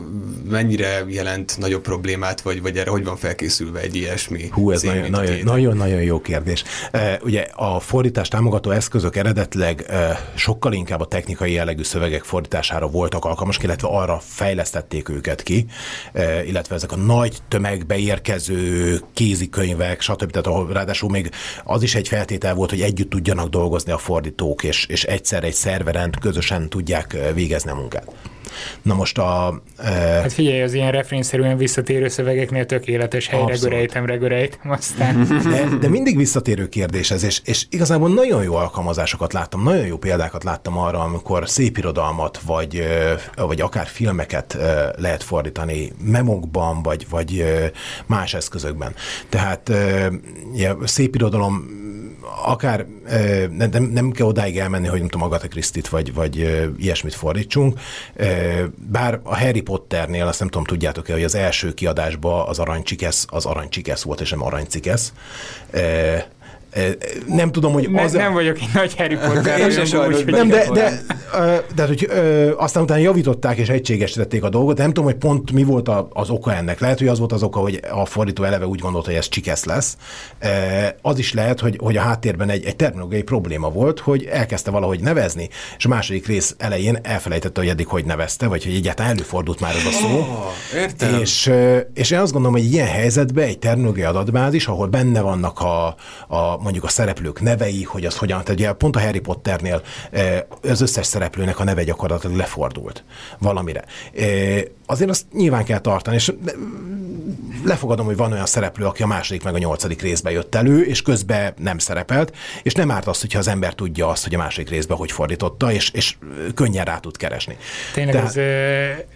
mennyire jelent nagyobb problémát, vagy, vagy erre hogy van felkészülve egy ilyesmi? Hú, ez nagyon-nagyon jó kérdés. Uh, ugye a fordítás támogató eszközök eredetleg uh, sokkal inkább a technikai jellegű szövegek fordítására voltak alkalmasak, illetve arra fejlesztették őket ki, uh, illetve ezek a nagy tömegbe érkező kézikönyvek, stb. Tehát ahol ráadásul még az is egy feltétel volt, hogy együtt tudjanak dolgozni a fordítók, és, és egyszer egy szerveren közösen tudják végezni a munkát. Na most a... E... Hát figyelj, az ilyen refrényszerűen visszatérő szövegeknél tökéletes helyre görejtem, regörejtem, aztán... De, de mindig visszatérő kérdés ez, és, és igazából nagyon jó alkalmazásokat láttam, nagyon jó példákat láttam arra, amikor szép irodalmat, vagy, vagy akár filmeket lehet fordítani memokban, vagy, vagy más eszközökben. Tehát szép irodalom akár nem, nem kell odáig elmenni, hogy nem Agatha Christie-t vagy, vagy ilyesmit fordítsunk, bár a Harry Potternél, azt nem tudom, tudjátok-e, hogy az első kiadásban az aranycsikesz, az aranycsikesz volt, és nem aranycikesz nem tudom, hogy ne, az... Nem vagyok egy nagy Harry Potter. Én sem úgy, nem, de, de, de, de hogy ö, aztán utána javították és egységesítették a dolgot. Nem tudom, hogy pont mi volt a, az oka ennek. Lehet, hogy az volt az oka, hogy a fordító eleve úgy gondolta, hogy ez csikesz lesz. Az is lehet, hogy, hogy a háttérben egy, egy terminológiai probléma volt, hogy elkezdte valahogy nevezni, és a második rész elején elfelejtette, hogy eddig hogy nevezte, vagy hogy egyáltalán előfordult már ez a szó. Oh, értem. És, és én azt gondolom, hogy ilyen helyzetben egy terminológiai adatbázis, ahol benne vannak a, a mondjuk a szereplők nevei, hogy az hogyan, tehát ugye pont a Harry Potternél eh, az összes szereplőnek a neve gyakorlatilag lefordult valamire. Eh, azért azt nyilván kell tartani, és lefogadom, hogy van olyan szereplő, aki a második meg a nyolcadik részbe jött elő, és közben nem szerepelt, és nem árt az, hogyha az ember tudja azt, hogy a második részbe hogy fordította, és, és könnyen rá tud keresni. Tényleg Tehát... ez,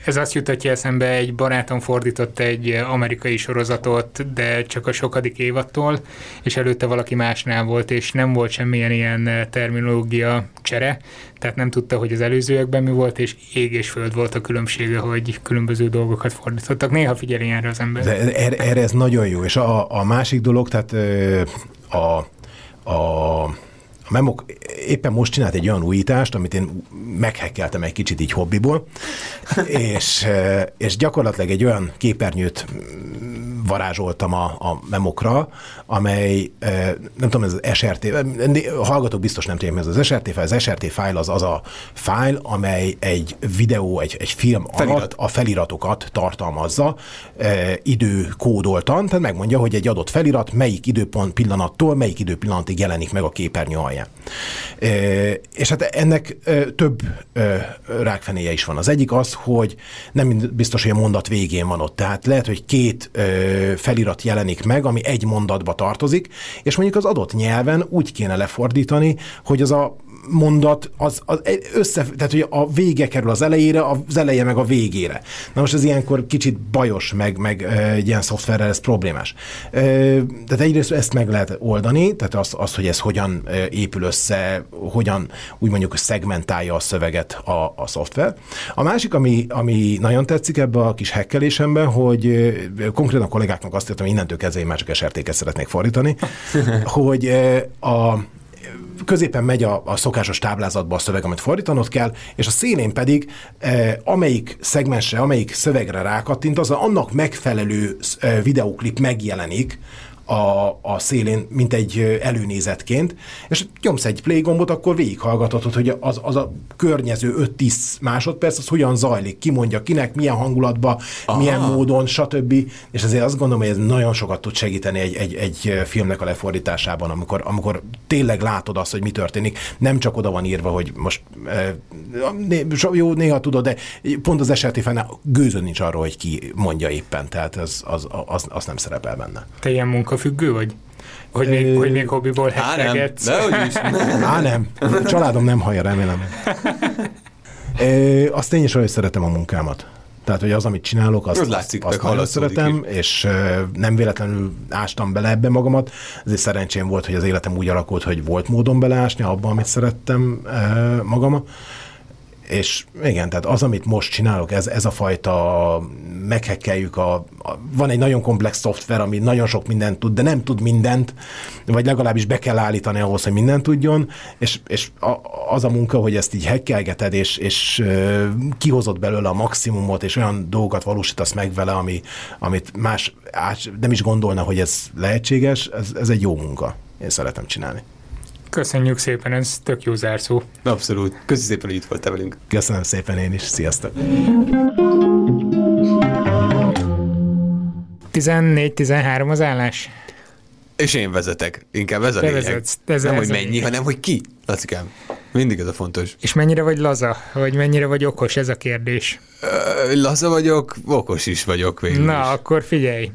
ez azt jutatja eszembe, egy barátom fordított egy amerikai sorozatot, de csak a sokadik évattól, és előtte valaki másnál volt, és nem volt semmilyen ilyen terminológia csere, tehát nem tudta, hogy az előzőekben mi volt, és ég és föld volt a különbsége, hogy különböző dolgokat fordítottak. Néha figyeli erre az ember. De erre, erre ez nagyon jó. És a, a másik dolog, tehát a, a a Memok éppen most csinált egy olyan újítást, amit én meghekkeltem egy kicsit így hobbiból, és, és gyakorlatilag egy olyan képernyőt varázsoltam a, a memokra, amely, nem tudom, ez az SRT, hallgatók biztos nem tudják, ez az SRT file, az SRT file az az a file, amely egy videó, egy, egy film Felirat. alatt a feliratokat tartalmazza időkódoltan, tehát megmondja, hogy egy adott felirat melyik időpont pillanattól, melyik időpillanatig jelenik meg a képernyő alján. És hát ennek több rákfenéje is van. Az egyik az, hogy nem biztos, hogy a mondat végén van ott. Tehát lehet, hogy két felirat jelenik meg, ami egy mondatba tartozik, és mondjuk az adott nyelven úgy kéne lefordítani, hogy az a mondat az, az össze, tehát hogy a vége kerül az elejére, az eleje meg a végére. Na most ez ilyenkor kicsit bajos, meg, meg egy ilyen szoftverrel ez problémás. Tehát egyrészt ezt meg lehet oldani, tehát az, az hogy ez hogyan épül össze, hogyan úgy mondjuk szegmentálja a szöveget a, a szoftver. A másik, ami, ami nagyon tetszik ebbe a kis hekkelésemben, hogy konkrétan a kollégáknak azt írtam, hogy innentől kezdve én már csak SRT-ket szeretnék fordítani, hogy a középen megy a, a szokásos táblázatba a szöveg, amit fordítanod kell, és a szélén pedig e, amelyik szegmensre, amelyik szövegre rákattint, az annak megfelelő e, videóklip megjelenik a, a szélén, mint egy előnézetként, és nyomsz egy play gombot, akkor végighallgatod, hogy az, az a környező 5-10 másodperc, az hogyan zajlik, ki mondja kinek, milyen hangulatban, Aha. milyen módon, stb. És azért azt gondolom, hogy ez nagyon sokat tud segíteni egy, egy, egy filmnek a lefordításában, amikor, amikor tényleg látod azt, hogy mi történik. Nem csak oda van írva, hogy most e, jó, néha tudod, de pont az esetében gőzön nincs arról, hogy ki mondja éppen, tehát az, az, az, az nem szerepel benne. Te ilyen munkafüggő vagy? Hogy még, é... hogy még hobbiból hekkelgetsz? Á, nem, is. Á, nem. A családom nem hallja, remélem. É, azt én is olyan szeretem a munkámat. Tehát, hogy az, amit csinálok, azt, az látszik, azt, azt szeretem, is. és nem véletlenül ástam bele ebbe magamat. Ezért szerencsém volt, hogy az életem úgy alakult, hogy volt módon beleásni abban, amit szerettem magam és igen, tehát az, amit most csinálok, ez, ez a fajta meghekkeljük a, a, van egy nagyon komplex szoftver, ami nagyon sok mindent tud, de nem tud mindent, vagy legalábbis be kell állítani ahhoz, hogy mindent tudjon, és, és a, az a munka, hogy ezt így hekkelgeted, és, és kihozod belőle a maximumot, és olyan dolgokat valósítasz meg vele, ami, amit más át, nem is gondolna, hogy ez lehetséges, ez, ez egy jó munka. Én szeretem csinálni. Köszönjük szépen, ez tök jó zárszó. Abszolút. Köszönjük szépen, hogy itt voltál velünk. Köszönöm szépen én is. Sziasztok. 14-13 az állás. És én vezetek. Inkább ez a Te lényeg. Vezetsz, ez Nem, hogy mennyi, lényeg. hanem hogy ki. Lacikám. Mindig ez a fontos. És mennyire vagy laza, vagy mennyire vagy okos, ez a kérdés. Ö, laza vagyok, okos is vagyok végül Na, is. akkor figyelj.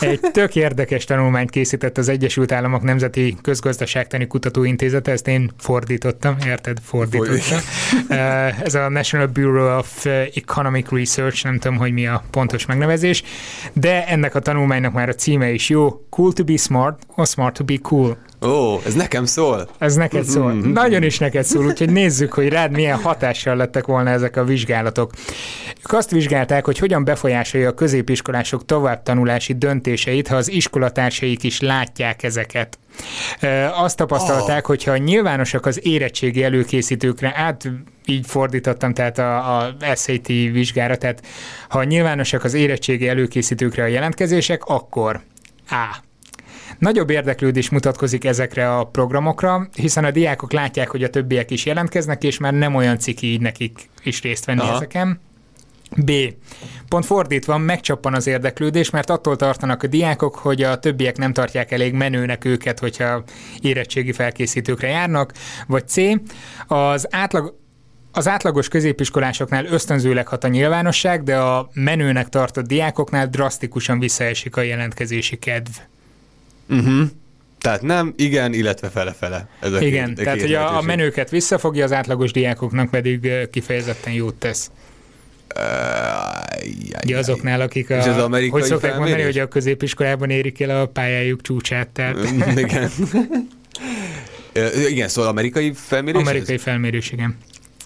Egy tök érdekes tanulmányt készített az Egyesült Államok Nemzeti Közgazdaságtani Kutatóintézete, ezt én fordítottam, érted? Fordítottam. Ez a National Bureau of Economic Research, nem tudom, hogy mi a pontos megnevezés, de ennek a tanulmánynak már a címe is jó. Cool to be smart, or smart to be cool. Ó, ez nekem szól. Ez neked szól. Mm-hmm. Nagyon is neked szól, úgyhogy nézzük, hogy rád milyen hatással lettek volna ezek a vizsgálatok. Ők azt vizsgálták, hogy hogyan befolyásolja a középiskolások továbbtanulási döntéseit, ha az iskolatársaik is látják ezeket. Azt tapasztalták, oh. hogyha nyilvánosak az érettségi előkészítőkre, át így fordítottam, tehát a, a SAT vizsgára, tehát ha nyilvánosak az érettségi előkészítőkre a jelentkezések, akkor A Nagyobb érdeklődés mutatkozik ezekre a programokra, hiszen a diákok látják, hogy a többiek is jelentkeznek, és már nem olyan ciki így nekik is részt venni Aha. ezeken. B. Pont fordítva, megcsappan az érdeklődés, mert attól tartanak a diákok, hogy a többiek nem tartják elég menőnek őket, hogyha érettségi felkészítőkre járnak. Vagy C. Az átlag, az átlagos középiskolásoknál ösztönzőleg hat a nyilvánosság, de a menőnek tartott diákoknál drasztikusan visszaesik a jelentkezési kedv. Uh-huh. Tehát nem, igen, illetve fele-fele. Ez a igen, két, tehát hogy a, a menőket visszafogja, az átlagos diákoknak pedig kifejezetten jót tesz. Uh, ja, azoknál, akik a, és az amerikai hogy szokták mondani, hogy a középiskolában érik el a pályájuk csúcsát. Tehát. igen. igen, szóval amerikai felmérés? Amerikai ez? felmérés, igen.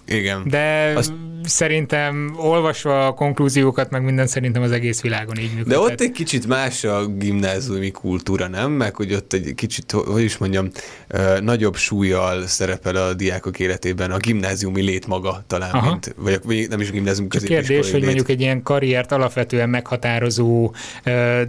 Igen. De Azt... szerintem olvasva a konklúziókat, meg minden szerintem az egész világon így működik. De ott egy kicsit más a gimnáziumi kultúra, nem? Meg hogy ott egy kicsit, hogy is mondjam, nagyobb súlyjal szerepel a diákok életében a gimnáziumi lét maga talán, Aha. mint, vagy nem is gimnázium közép. Kérdés, hogy mondjuk egy ilyen karriert alapvetően meghatározó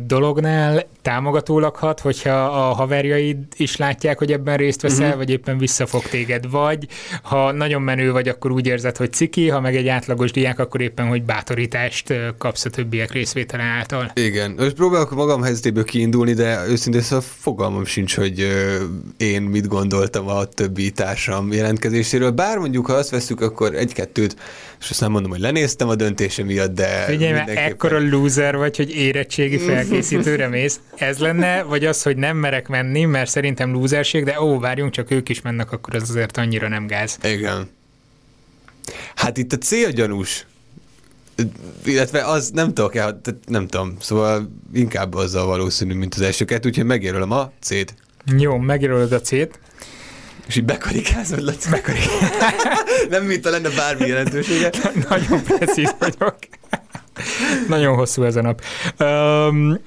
dolognál támogatólag hat, hogyha a haverjaid is látják, hogy ebben részt veszel, uh-huh. vagy éppen visszafog téged, vagy ha nagyon menő vagy, akkor úgy érzed, hogy ciki, ha meg egy átlagos diák, akkor éppen, hogy bátorítást kapsz a többiek részvétele által. Igen, most próbálok magam helyzetéből kiindulni, de őszintén szóval fogalmam sincs, hogy én mit gondoltam a többi társam jelentkezéséről. Bár mondjuk, ha azt veszük, akkor egy-kettőt, és azt nem mondom, hogy lenéztem a döntése miatt, de Figyelj, mindenképpen... ekkora loser vagy, hogy érettségi felkészítőre mész. Ez lenne, vagy az, hogy nem merek menni, mert szerintem lúzerség, de ó, várjunk, csak ők is mennek, akkor az azért annyira nem gáz. Igen. Hát itt a C a gyanús. Illetve az nem tudok el, nem tudom, szóval inkább azzal valószínű, mint az első kettő, úgyhogy megjelölöm a C-t. Jó, megjelölöd a C-t. És így bekarikázod, Laci. Bekarikázod. nem, mint lenne bármi jelentősége. Nagyon precíz vagyok. Nagyon hosszú ez a nap. Um,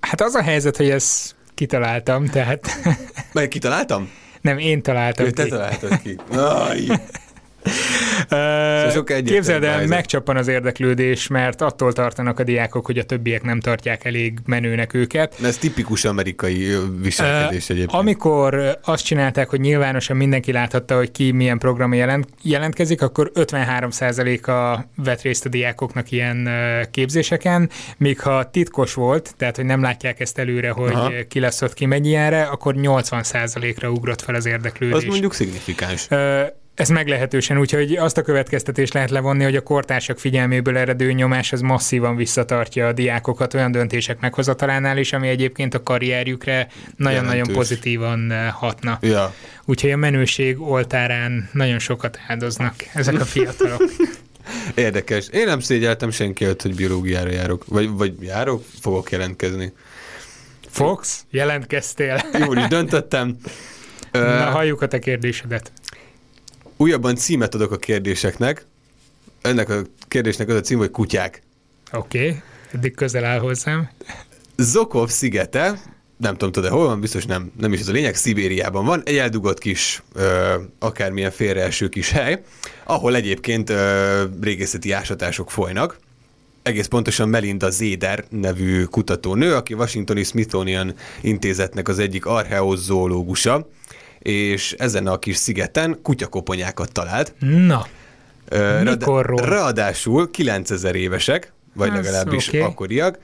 hát az a helyzet, hogy ezt kitaláltam, tehát... Meg kitaláltam? Nem, én találtam Ő, ki. te találtad ki. Aj. Egyértelműbb Képzeld el, megcsappan az érdeklődés, mert attól tartanak a diákok, hogy a többiek nem tartják elég menőnek őket. Ez tipikus amerikai viselkedés egyébként. Amikor azt csinálták, hogy nyilvánosan mindenki láthatta, hogy ki milyen program jelent, jelentkezik, akkor 53%-a vett részt a diákoknak ilyen képzéseken, míg ha titkos volt, tehát hogy nem látják ezt előre, hogy. Aha. ki lesz ott, ki megy ilyenre, akkor 80%-ra ugrott fel az érdeklődés. Az mondjuk szignifikáns. Ez meglehetősen, úgyhogy azt a következtetést lehet levonni, hogy a kortársak figyelméből eredő nyomás az masszívan visszatartja a diákokat olyan döntések meghozatalánál is, ami egyébként a karrierjükre nagyon-nagyon pozitívan eh, hatna. Ja. Úgyhogy a menőség oltárán nagyon sokat áldoznak ezek a fiatalok. Érdekes. Én nem szégyeltem senki előtt, hogy biológiára járok. Vagy, vagy járok, fogok jelentkezni. Fox, jelentkeztél? Jól is döntöttem. Na, halljuk a te kérdésedet. Újabban címet adok a kérdéseknek. Ennek a kérdésnek az a cím, hogy kutyák. Oké, okay. eddig közel áll hozzám. Zokov szigete, nem tudom, tudod hol van, biztos nem, nem is ez a lényeg, Szibériában van, egy eldugott kis, ö, akármilyen félreeső kis hely, ahol egyébként ö, régészeti ásatások folynak. Egész pontosan Melinda Zéder nevű kutatónő, aki Washingtoni Smithsonian intézetnek az egyik archeozoológusa, és ezen a kis szigeten kutyakoponyákat talált. Na, Ö, Mikorról? Ráadásul 9000 évesek, vagy Az legalábbis oké. akkoriak.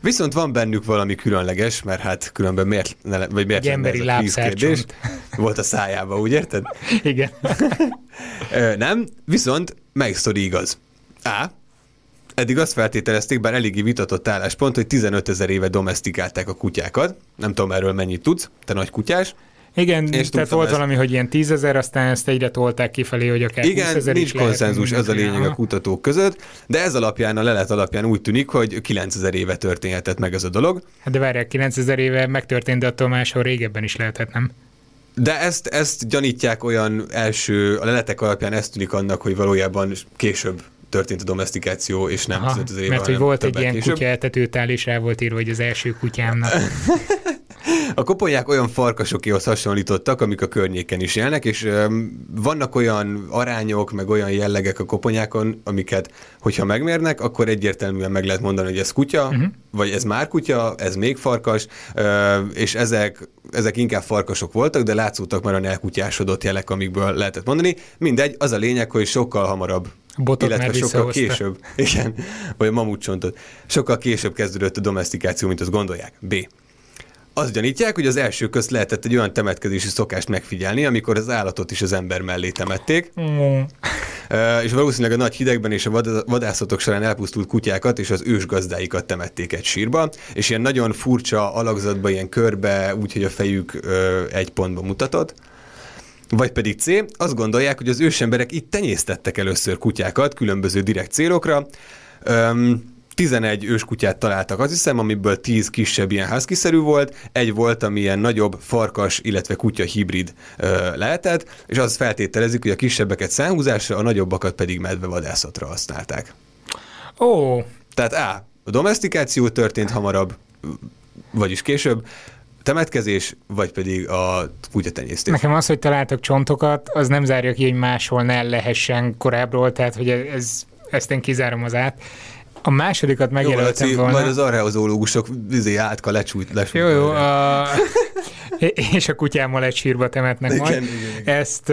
Viszont van bennük valami különleges, mert hát különben miért, ne, vagy miért Egy emberi ez lábszárcsont. Volt a szájába, úgy érted? igen. Nem, viszont melyik sztori igaz? A. Eddig azt feltételezték, bár eléggé vitatott álláspont, hogy 15 ezer éve domestikálták a kutyákat. Nem tudom erről mennyit tudsz, te nagy kutyás. Igen, És tehát volt ezt. valami, hogy ilyen tízezer, aztán ezt egyre tolták kifelé, hogy akár Igen, 20 ezer nincs is lehet, konszenzus, ez a lényeg a Aha. kutatók között, de ez alapján, a lelet alapján úgy tűnik, hogy 9000 éve történhetett meg ez a dolog. Hát de várják, 9000 éve megtörtént, de attól máshol régebben is lehetett, nem? De ezt, ezt gyanítják olyan első, a leletek alapján ezt tűnik annak, hogy valójában később történt a domestikáció, és nem 15 ezer mert hogy volt egy ilyen később. kutya eltetőtál, és rá volt írva, hogy az első kutyámnak. A koponyák olyan farkasokéhoz hasonlítottak, amik a környéken is élnek, és vannak olyan arányok, meg olyan jellegek a koponyákon, amiket, hogyha megmérnek, akkor egyértelműen meg lehet mondani, hogy ez kutya, uh-huh. vagy ez már kutya, ez még farkas, és ezek, ezek inkább farkasok voltak, de látszottak már a elkutyásodott jelek, amikből lehetett mondani. Mindegy, az a lényeg, hogy sokkal hamarabb botot illetve sokkal később, igen, vagy a mamutcsontot, sokkal később kezdődött a domestikáció, mint azt gondolják. B. Azt gyanítják, hogy az első közt lehetett egy olyan temetkezési szokást megfigyelni, amikor az állatot is az ember mellé temették, Mm. És valószínűleg a nagy hidegben és a vad- vadászatok során elpusztult kutyákat és az ősgazdáikat temették egy sírba, és ilyen nagyon furcsa alakzatban, ilyen körbe, úgyhogy a fejük egy pontba mutatott. Vagy pedig C, azt gondolják, hogy az ősemberek itt tenyésztettek először kutyákat különböző direkt célokra. Öm, 11 őskutyát találtak, azt hiszem, amiből 10 kisebb ilyen husky volt, egy volt, ami ilyen nagyobb farkas, illetve kutya hibrid ö, lehetett, és azt feltételezik, hogy a kisebbeket szánhúzásra, a nagyobbakat pedig medvevadászatra használták. Ó, Tehát A. A domestikáció történt hamarabb, vagyis később, temetkezés, vagy pedig a kutyatenyésztés. nekem az, hogy találtak csontokat, az nem zárja ki, hogy máshol ne lehessen korábbról, tehát hogy ez, ezt én kizárom az át. A másodikat Jó, megjelöltem Laci, volna. majd az archeozológusok vizé átka lecsújt, lesújt. Jó, jó, a... és a kutyámmal egy sírba temetnek Igen, majd. igen, igen. Ezt,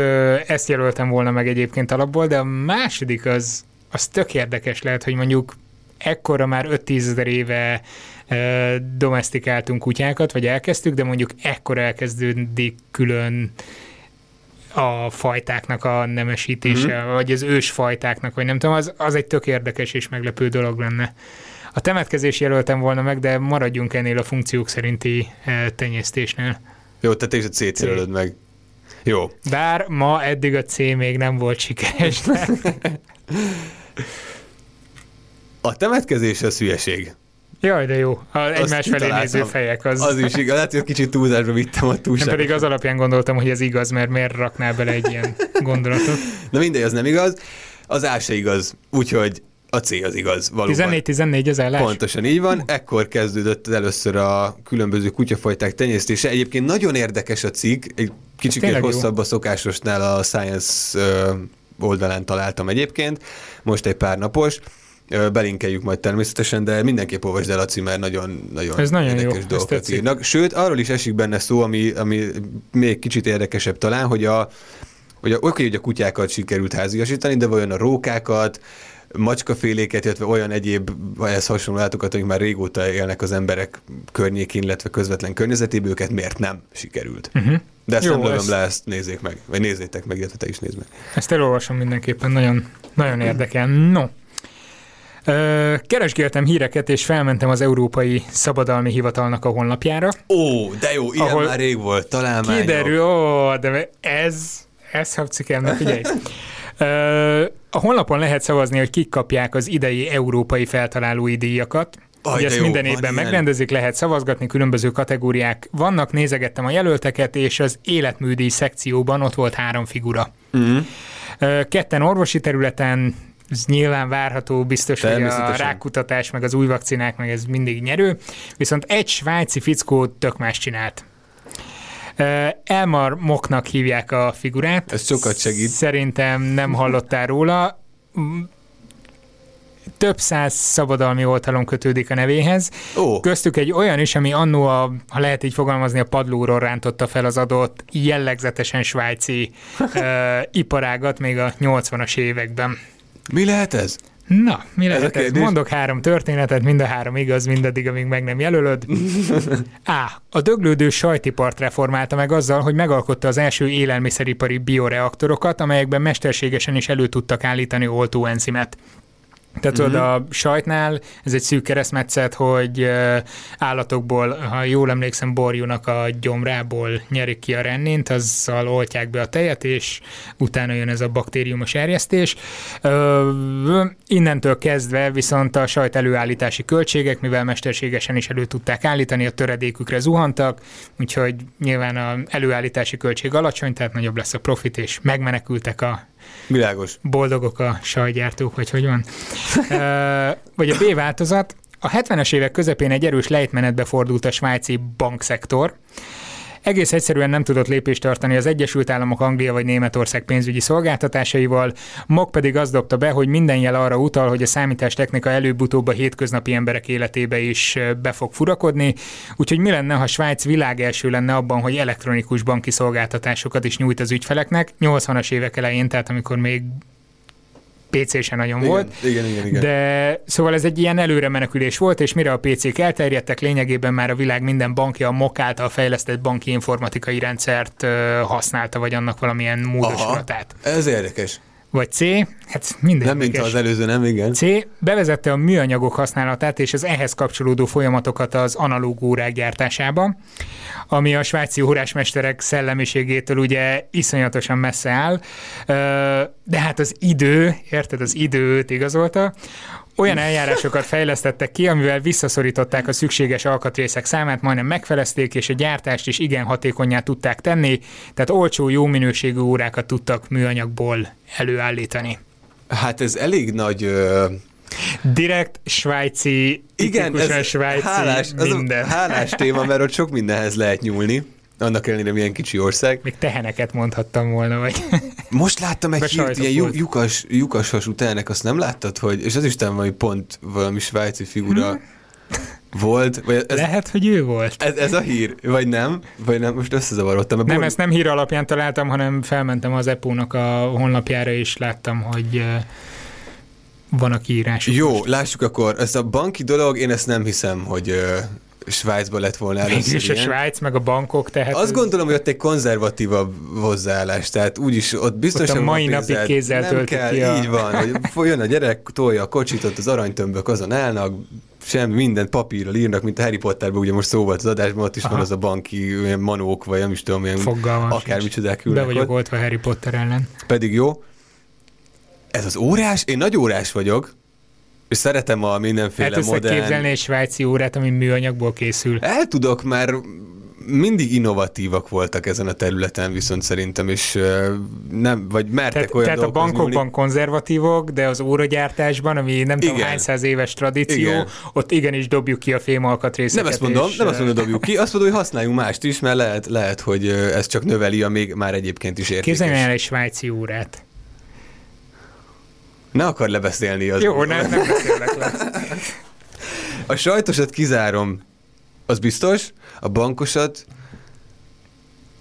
ezt jelöltem volna meg egyébként alapból, de a második az, az tök érdekes lehet, hogy mondjuk ekkora már 5-10 ezer éve domestikáltunk kutyákat, vagy elkezdtük, de mondjuk ekkor elkezdődik külön a fajtáknak a nemesítése, mm-hmm. vagy az ősfajtáknak, vagy nem tudom, az, az egy tök érdekes és meglepő dolog lenne. A temetkezés jelöltem volna meg, de maradjunk ennél a funkciók szerinti eh, tenyésztésnél. Jó, tehát te is a C jelölöd meg. Jó. Bár ma eddig a C még nem volt sikeres. A temetkezés az hülyeség. Jaj, de jó. A egymás felé kitaláltam. néző fejek. Az, Az is igaz, lehet, hogy kicsit túlzásba vittem a túlságot. pedig az alapján gondoltam, hogy ez igaz, mert miért raknál bele egy ilyen gondolatot. Na mindegy, az nem igaz. Az A se igaz, úgyhogy a C az igaz, valóban. 14-14 az állás? Pontosan így van, ekkor kezdődött először a különböző kutyafajták tenyésztése. Egyébként nagyon érdekes a cikk, egy kicsit jó. hosszabb a szokásosnál a Science oldalán találtam egyébként, most egy pár napos, belinkeljük majd természetesen, de mindenképp olvasd el, Laci, mert nagyon, nagyon, Ez nagyon érdekes jó, dolgokat írnak. Sőt, arról is esik benne szó, ami, ami még kicsit érdekesebb talán, hogy a, hogy a, oké, hogy a kutyákat sikerült háziasítani, de vajon a rókákat, macskaféléket, illetve olyan egyéb ehhez hasonló állatokat, amik már régóta élnek az emberek környékén, illetve közvetlen környezetében, őket miért nem sikerült. Uh-huh. De ezt Jó, nem lövöm ezt... le, ezt nézzék meg, vagy nézzétek meg, illetve te is nézd meg. Ezt elolvasom mindenképpen, nagyon, nagyon érdekel. No, Keresgéltem híreket, és felmentem az Európai Szabadalmi Hivatalnak a honlapjára. Ó, de jó, ilyen ahol már rég volt, talán már. Kiderül, ó, de ez, ez habcikem, figyelj. A honlapon lehet szavazni, hogy kik kapják az idei európai feltalálói díjakat. Aj, Ugye ezt jó, minden évben ilyen. megrendezik, lehet szavazgatni, különböző kategóriák vannak, nézegettem a jelölteket, és az életműdíj szekcióban ott volt három figura. Uh-huh. Ketten orvosi területen, ez nyilván várható, biztos, hogy a rákutatás, meg az új vakcinák, meg ez mindig nyerő, viszont egy svájci fickó tök más csinált. Elmar Moknak hívják a figurát. Ez sokat segít. Szerintem nem hallottál róla. Több száz szabadalmi oltalom kötődik a nevéhez. Ó. Köztük egy olyan is, ami annó, a, ha lehet így fogalmazni, a padlóról rántotta fel az adott jellegzetesen svájci uh, iparágat még a 80-as években. Mi lehet ez? Na, mi lehet ez? Mondok három történetet, mind a három igaz, mindaddig, amíg meg nem jelölöd. A. A döglődő sajtipart reformálta meg azzal, hogy megalkotta az első élelmiszeripari bioreaktorokat, amelyekben mesterségesen is elő tudtak állítani oltóenzimet. Tehát uh-huh. a sajtnál ez egy szűk keresztmetszet, hogy állatokból, ha jól emlékszem, borjúnak a gyomrából nyerik ki a rennint, azzal oltják be a tejet, és utána jön ez a baktériumos erjesztés. Innentől kezdve viszont a sajt előállítási költségek, mivel mesterségesen is elő tudták állítani, a töredékükre zuhantak, úgyhogy nyilván a előállítási költség alacsony, tehát nagyobb lesz a profit, és megmenekültek a Világos. Boldogok a sajgyártók, vagy hogy van. vagy a B változat. A 70-es évek közepén egy erős lejtmenetbe fordult a svájci bankszektor, egész egyszerűen nem tudott lépést tartani az Egyesült Államok, Anglia vagy Németország pénzügyi szolgáltatásaival, Mok pedig azt dobta be, hogy minden jel arra utal, hogy a számítástechnika előbb-utóbb a hétköznapi emberek életébe is be fog furakodni, úgyhogy mi lenne, ha Svájc világ első lenne abban, hogy elektronikus banki szolgáltatásokat is nyújt az ügyfeleknek, 80-as évek elején, tehát amikor még PC se nagyon igen, volt. Igen, igen, igen. De szóval ez egy ilyen előre menekülés volt, és mire a PC-k elterjedtek, lényegében már a világ minden bankja a MOK által fejlesztett banki informatikai rendszert használta, vagy annak valamilyen módosulatát. Ez érdekes. Vagy C, hát minden. Nem, mint az előző, nem, igen. C, bevezette a műanyagok használatát és az ehhez kapcsolódó folyamatokat az analóg órák gyártásába, ami a svájci órásmesterek szellemiségétől ugye iszonyatosan messze áll, de hát az idő, érted, az időt igazolta, olyan eljárásokat fejlesztettek ki, amivel visszaszorították a szükséges alkatrészek számát, majdnem megfelezték, és a gyártást is igen hatékonyá tudták tenni, tehát olcsó, jó minőségű órákat tudtak műanyagból előállítani. Hát ez elég nagy... Ö... Direkt svájci, igen, ez svájci hálás, minden. Az hálás téma, mert ott sok mindenhez lehet nyúlni. Annak ellenére milyen kicsi ország. Még teheneket mondhattam volna, vagy... Most láttam egy hírt, ilyen lyukas, lyukas hasú tehenek, azt nem láttad, hogy, és az Isten valami pont valami svájci figura hmm. volt. Vagy ez, Lehet, hogy ő volt. Ez, ez a hír, vagy nem? Vagy nem, most összezavarodtam. Nem, ezt nem hír alapján találtam, hanem felmentem az EPO-nak a honlapjára, és láttam, hogy van a kiírás. Jó, most. lássuk akkor. Ez a banki dolog, én ezt nem hiszem, hogy Svájcba lett volna először Mégis a Svájc, meg a bankok, tehát... Azt gondolom, hogy ott egy konzervatívabb hozzáállás, tehát úgyis ott biztosan... Ott a mai napig kézzel nem kell, ki a... így van, hogy folyjon a gyerek, tolja a kocsit, ott az aranytömbök azon állnak, sem minden papírral írnak, mint a Harry Potterben, ugye most szó volt az adásban, ott is Aha. van az a banki olyan manók, vagy nem is tudom, ilyen akármicsodák ülnek Be vagyok oltva Harry Potter ellen. Pedig jó. Ez az órás, én nagy órás vagyok, és szeretem a mindenféle hát modern... képzelni egy svájci órát, ami műanyagból készül. El tudok, mert mindig innovatívak voltak ezen a területen, viszont szerintem, és nem, vagy mertek tehát, olyan Tehát a bankokban nyúlni. konzervatívok, de az óragyártásban, ami nem Igen. tudom hány száz éves tradíció, Igen. ott igenis dobjuk ki a fémalkatrészeket. Nem ezt mondom, és, nem azt mondom, dobjuk ki, azt mondom, hogy használjunk mást is, mert lehet, lehet hogy ez csak növeli a még már egyébként is értékes. Képzelj el egy svájci órát Ne akar lebeszélni az. Jó, nem, nem beszélek le. A sajtosat kizárom, az biztos, a bankosat,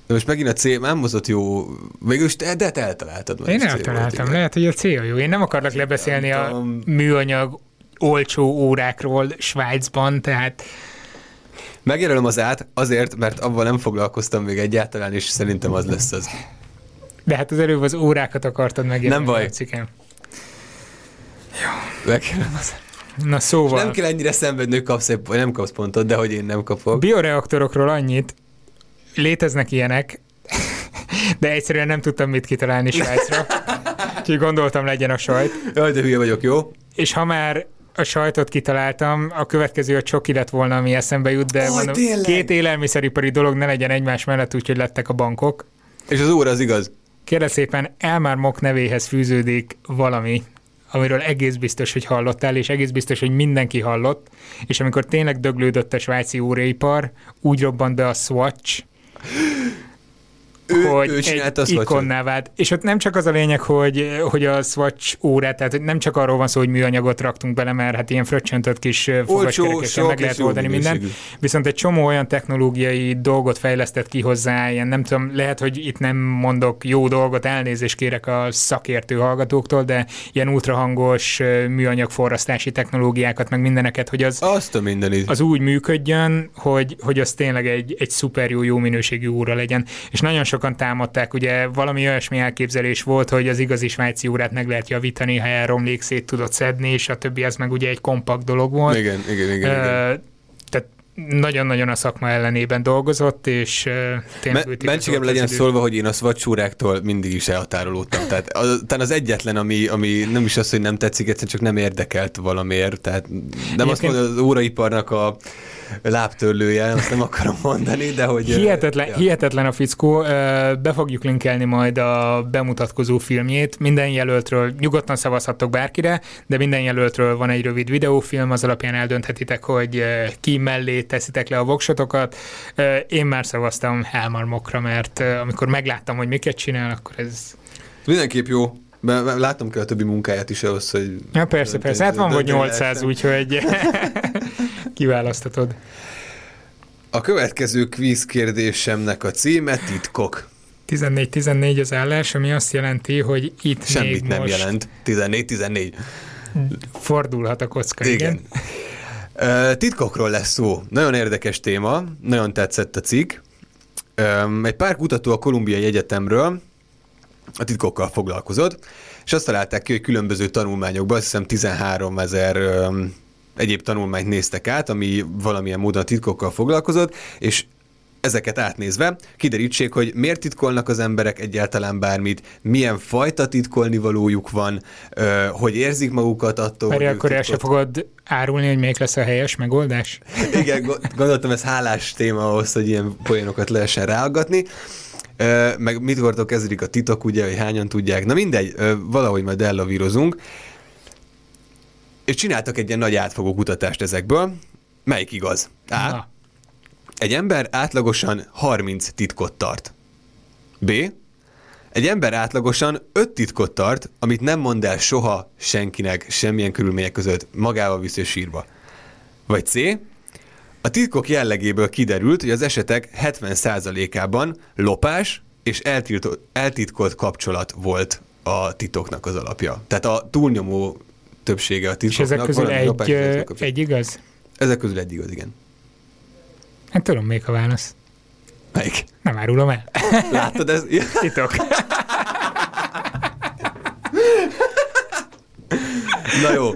most megint a cél nem hozott jó, végülis te, de te eltaláltad. Én eltaláltam, lehet, hogy a cél jó. Én nem akarlak lebeszélni a műanyag olcsó órákról Svájcban, tehát Megjelölöm az át azért, mert abban nem foglalkoztam még egyáltalán, és szerintem az lesz az. De hát az előbb az órákat akartad megjelölni. Nem baj. a cikkem. Megjelölöm az Na És szóval, nem kell ennyire szenvedni, hogy kapsz, nem kapsz pontot, de hogy én nem kapok. bioreaktorokról annyit, léteznek ilyenek, de egyszerűen nem tudtam mit kitalálni Svájcra. Úgyhogy gondoltam legyen a sajt. Jaj, de hülye vagyok, jó? És ha már a sajtot kitaláltam, a következő a csoki lett volna, ami eszembe jut, de Aj, mondom, tényleg? két élelmiszeripari dolog ne legyen egymás mellett, úgyhogy lettek a bankok. És az óra az igaz. Kérlek szépen, Elmar Mok nevéhez fűződik valami, amiről egész biztos, hogy hallottál, és egész biztos, hogy mindenki hallott, és amikor tényleg döglődött a svájci óraipar, úgy robbant be a Swatch, Ő, hogy ő egy ikonná vált. És ott nem csak az a lényeg, hogy, hogy a Swatch órát, tehát hogy nem csak arról van szó, hogy műanyagot raktunk bele, mert hát ilyen fröccsöntött kis fogaskerekekkel sok meg lehet oldani mindent. minőségű. Viszont egy csomó olyan technológiai dolgot fejlesztett ki hozzá, ilyen nem tudom, lehet, hogy itt nem mondok jó dolgot, elnézést kérek a szakértő hallgatóktól, de ilyen ultrahangos műanyag forrasztási technológiákat, meg mindeneket, hogy az, Azt a mindenit. az úgy működjön, hogy, hogy az tényleg egy, egy szuper jó, jó minőségű óra legyen. És nagyon sokan támadták, ugye valami olyasmi elképzelés volt, hogy az igazi svájci órát meg lehet javítani, ha elromlék, szét tudod szedni, és a többi az meg ugye egy kompakt dolog volt. Igen, igen, igen. tehát nagyon-nagyon a szakma ellenében dolgozott, és tényleg Me- mentségem legyen idő. szólva, hogy én a szvacsúráktól mindig is elhatárolódtam. Tehát az, talán az egyetlen, ami, ami nem is az, hogy nem tetszik, egyszerűen csak nem érdekelt valamiért. Tehát nem azt Egyébként- mondom, az óraiparnak a lábtörlője, azt nem akarom mondani, de hogy... Hihetetlen, ja. hihetetlen a fickó, be fogjuk linkelni majd a bemutatkozó filmjét. Minden jelöltről, nyugodtan szavazhattok bárkire, de minden jelöltről van egy rövid videófilm, az alapján eldönthetitek, hogy ki mellé teszitek le a voksotokat. Én már szavaztam Helmar Mokra, mert amikor megláttam, hogy miket csinál, akkor ez... Mindenképp jó. Látom kell a többi munkáját is ahhoz, hogy... Ja, persze, persze. Hát van vagy dönteni 800, lehessen. úgyhogy kiválasztatod. A következő kvíz kérdésemnek a címe titkok. 14-14 az állás, ami azt jelenti, hogy itt Semmit még nem most jelent. 14-14. fordulhat a kocka. Igen. Ö, Titkokról lesz szó. Nagyon érdekes téma, nagyon tetszett a cikk. Egy pár kutató a Kolumbiai Egyetemről a titkokkal foglalkozott, és azt találták ki, hogy különböző tanulmányokban, azt hiszem 13 ezer egyéb tanulmányt néztek át, ami valamilyen módon a titkokkal foglalkozott, és ezeket átnézve kiderítsék, hogy miért titkolnak az emberek egyáltalán bármit, milyen fajta titkolni valójuk van, hogy érzik magukat attól, Mert hogy akkor el se fogod árulni, hogy melyik lesz a helyes megoldás? igen, go- gondoltam, ez hálás téma ahhoz, hogy ilyen poénokat lehessen ráaggatni. Meg mit kortól kezdődik a titok, ugye, hogy hányan tudják. Na mindegy, valahogy majd ellavírozunk. És csináltak egy ilyen nagy átfogó kutatást ezekből. Melyik igaz? A. Na, Egy ember átlagosan 30 titkot tart. B. Egy ember átlagosan 5 titkot tart, amit nem mond el soha senkinek, semmilyen körülmények között, magával viszi sírba. Vagy C. A titkok jellegéből kiderült, hogy az esetek 70%-ában lopás és eltilto- eltitkolt kapcsolat volt a titoknak az alapja. Tehát a túlnyomó többsége a és titkoknak ezek közül egy, és egy igaz? Ezek közül egy igaz, igen. Hát tudom még a válasz. Melyik? Nem árulom el. Láttad ez? Titok. Na jó.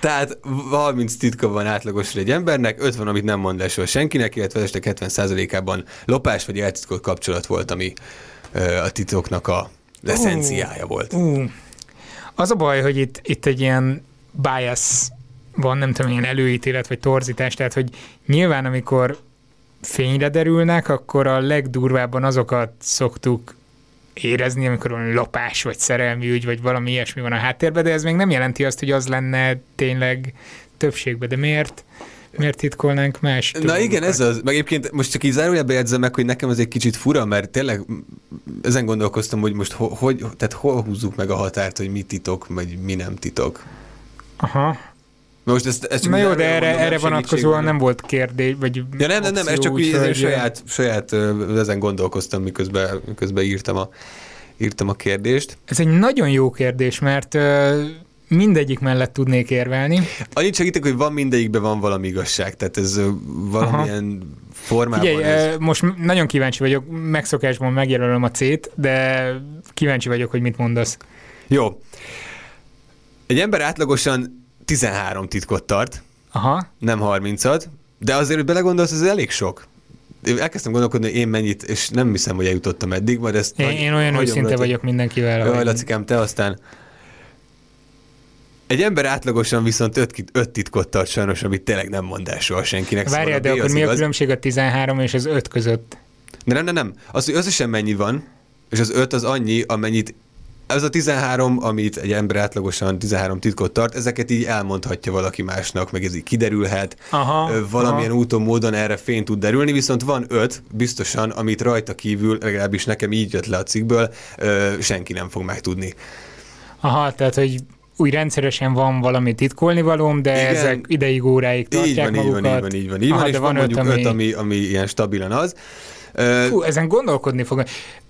Tehát 30 titka van átlagosan egy embernek, 50, amit nem mond el soha senkinek, illetve az estek 70%-ában lopás vagy eltitkolt kapcsolat volt, ami ö, a titoknak a eszenciája volt. Ú, az a baj, hogy itt, itt egy ilyen bias van, nem tudom, ilyen előítélet vagy torzítás, tehát hogy nyilván amikor fényre derülnek, akkor a legdurvábban azokat szoktuk érezni, amikor olyan lopás, vagy szerelmi ügy, vagy valami ilyesmi van a háttérben, de ez még nem jelenti azt, hogy az lenne tényleg többségben. De miért? Miért titkolnánk más? Na igen, ez az. Meg egyébként most csak így zárójelbe jegyzem meg, hogy nekem ez egy kicsit fura, mert tényleg ezen gondolkoztam, hogy most ho, hogy, tehát hol húzzuk meg a határt, hogy mi titok, vagy mi nem titok. Aha. Most ezt, ezt Na jó, de erre, mondom, erre vonatkozóan nem volt kérdés, vagy Ja nem, nem, nem, ez csak így úgyhogy, saját, saját ezen gondolkoztam, miközben, miközben írtam, a, írtam a kérdést. Ez egy nagyon jó kérdés, mert mindegyik mellett tudnék érvelni. Annyit segítek, hogy van mindegyikben van valami igazság, tehát ez valamilyen formában Figyelj, ez... most nagyon kíváncsi vagyok, megszokásban megjelölöm a C-t, de kíváncsi vagyok, hogy mit mondasz. Jó. Egy ember átlagosan 13 titkot tart, Aha, nem 30-at, de azért, hogy belegondolsz, ez elég sok. Én elkezdtem gondolkodni, hogy én mennyit, és nem hiszem, hogy eljutottam eddig, majd ezt... én, nagy- én olyan őszinte rajta. vagyok mindenkivel. Jaj, Lacikám, te aztán... Egy ember átlagosan viszont öt, öt titkot tart sajnos, amit tényleg nem mond el soha senkinek. Várjál, de szóval B akkor mi a különbség a 13 és az 5 között? De nem, nem, nem. Az, hogy összesen mennyi van, és az öt az annyi, amennyit ez a 13, amit egy ember átlagosan 13 titkot tart, ezeket így elmondhatja valaki másnak, meg ez így kiderülhet. Aha, Valamilyen aha. úton, módon erre fény tud derülni, viszont van öt, biztosan, amit rajta kívül, legalábbis nekem így jött le a cikkből, senki nem fog megtudni. Aha, tehát, hogy úgy rendszeresen van valami titkolni valóm, de Igen. ezek ideig, óráig tartják Így van, így magukat. van, így van, így van, így van, Aha, és de van, van öt, mondjuk ami- öt, ami, ami ilyen stabilan az. Fú, ezen gondolkodni fog.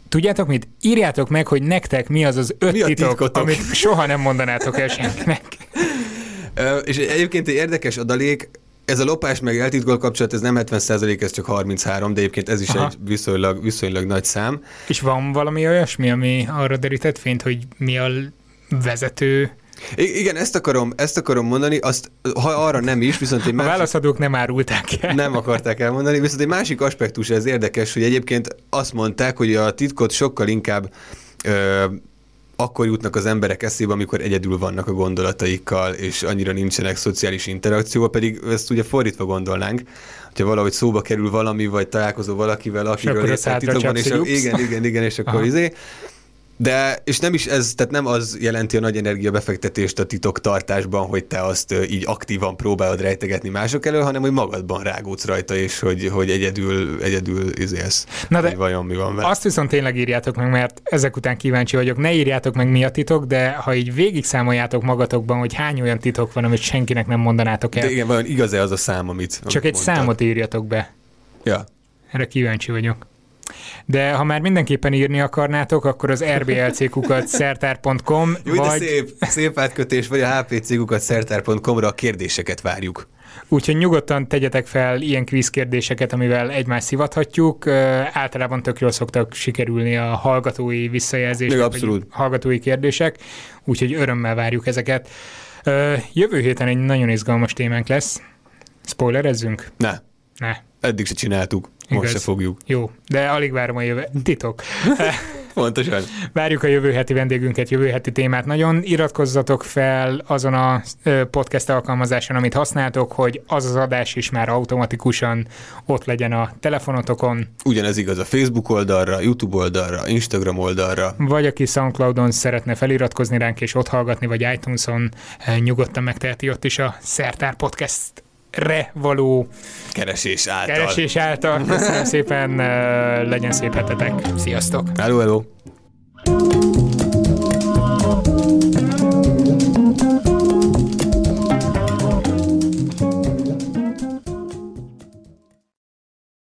Tudjátok mit? Írjátok meg, hogy nektek mi az az öt Mi titok, titkotok? amit soha nem mondanátok el senkinek. Ö, És egyébként egy érdekes adalék, ez a lopás meg eltitkolt kapcsolat, ez nem 70% ez csak 33, de egyébként ez is Aha. egy viszonylag, viszonylag nagy szám. És van valami olyasmi, ami arra derített fényt, hogy mi a vezető? I- igen, ezt akarom, ezt akarom mondani, azt, ha arra nem is, viszont egy A másik, válaszadók nem árulták el. nem akarták elmondani, viszont egy másik aspektus ez érdekes, hogy egyébként azt mondták, hogy a titkot sokkal inkább ö, akkor jutnak az emberek eszébe, amikor egyedül vannak a gondolataikkal, és annyira nincsenek szociális interakcióval, pedig ezt ugye fordítva gondolnánk, hogyha valahogy szóba kerül valami, vagy találkozol valakivel, akiről a szádra titokban, és ups. igen, igen, igen, és akkor Aha. izé. De, és nem is ez, tehát nem az jelenti a nagy energia befektetést a titoktartásban, hogy te azt így aktívan próbálod rejtegetni mások elől, hanem hogy magadban rágódsz rajta, és hogy, hogy egyedül, egyedül izélsz. Na de vajon mi van vele. Azt viszont tényleg írjátok meg, mert ezek után kíváncsi vagyok. Ne írjátok meg mi a titok, de ha így végig számoljátok magatokban, hogy hány olyan titok van, amit senkinek nem mondanátok el. De igen, vajon igaz-e az a szám, amit Csak amit egy mondtad? számot írjatok be. Ja. Erre kíváncsi vagyok. De ha már mindenképpen írni akarnátok, akkor az rblc-kukat szertár.com, Jó, vagy szép, szép átkötés, vagy a hpcgukat szertár.com-ra a kérdéseket várjuk. úgyhogy nyugodtan tegyetek fel ilyen kvíz kérdéseket, amivel egymást szivathatjuk. Általában tök jól szoktak sikerülni a hallgatói visszajelzések, abszolút. hallgatói kérdések, úgyhogy örömmel várjuk ezeket. Jövő héten egy nagyon izgalmas témánk lesz. Spoilerezzünk? Ne, Ne. eddig se csináltuk, most Igaz. se fogjuk. Jó, de alig várom a jövő. Titok. Pontosan. Várjuk a jövő heti vendégünket, jövő heti témát. Nagyon iratkozzatok fel azon a podcast alkalmazáson, amit használtok, hogy az az adás is már automatikusan ott legyen a telefonotokon, Ugyanez igaz a Facebook oldalra, YouTube oldalra, Instagram oldalra. vagy aki Soundcloudon szeretne feliratkozni ránk és ott hallgatni, vagy iTunes-on eh, nyugodtan megteheti ott is a Szertár Podcast-re való Keresés által. keresés által. Köszönöm szépen, legyen szép hetetek. Sziasztok! Hello, hello.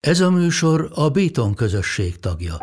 Ez a műsor a Béton közösség tagja.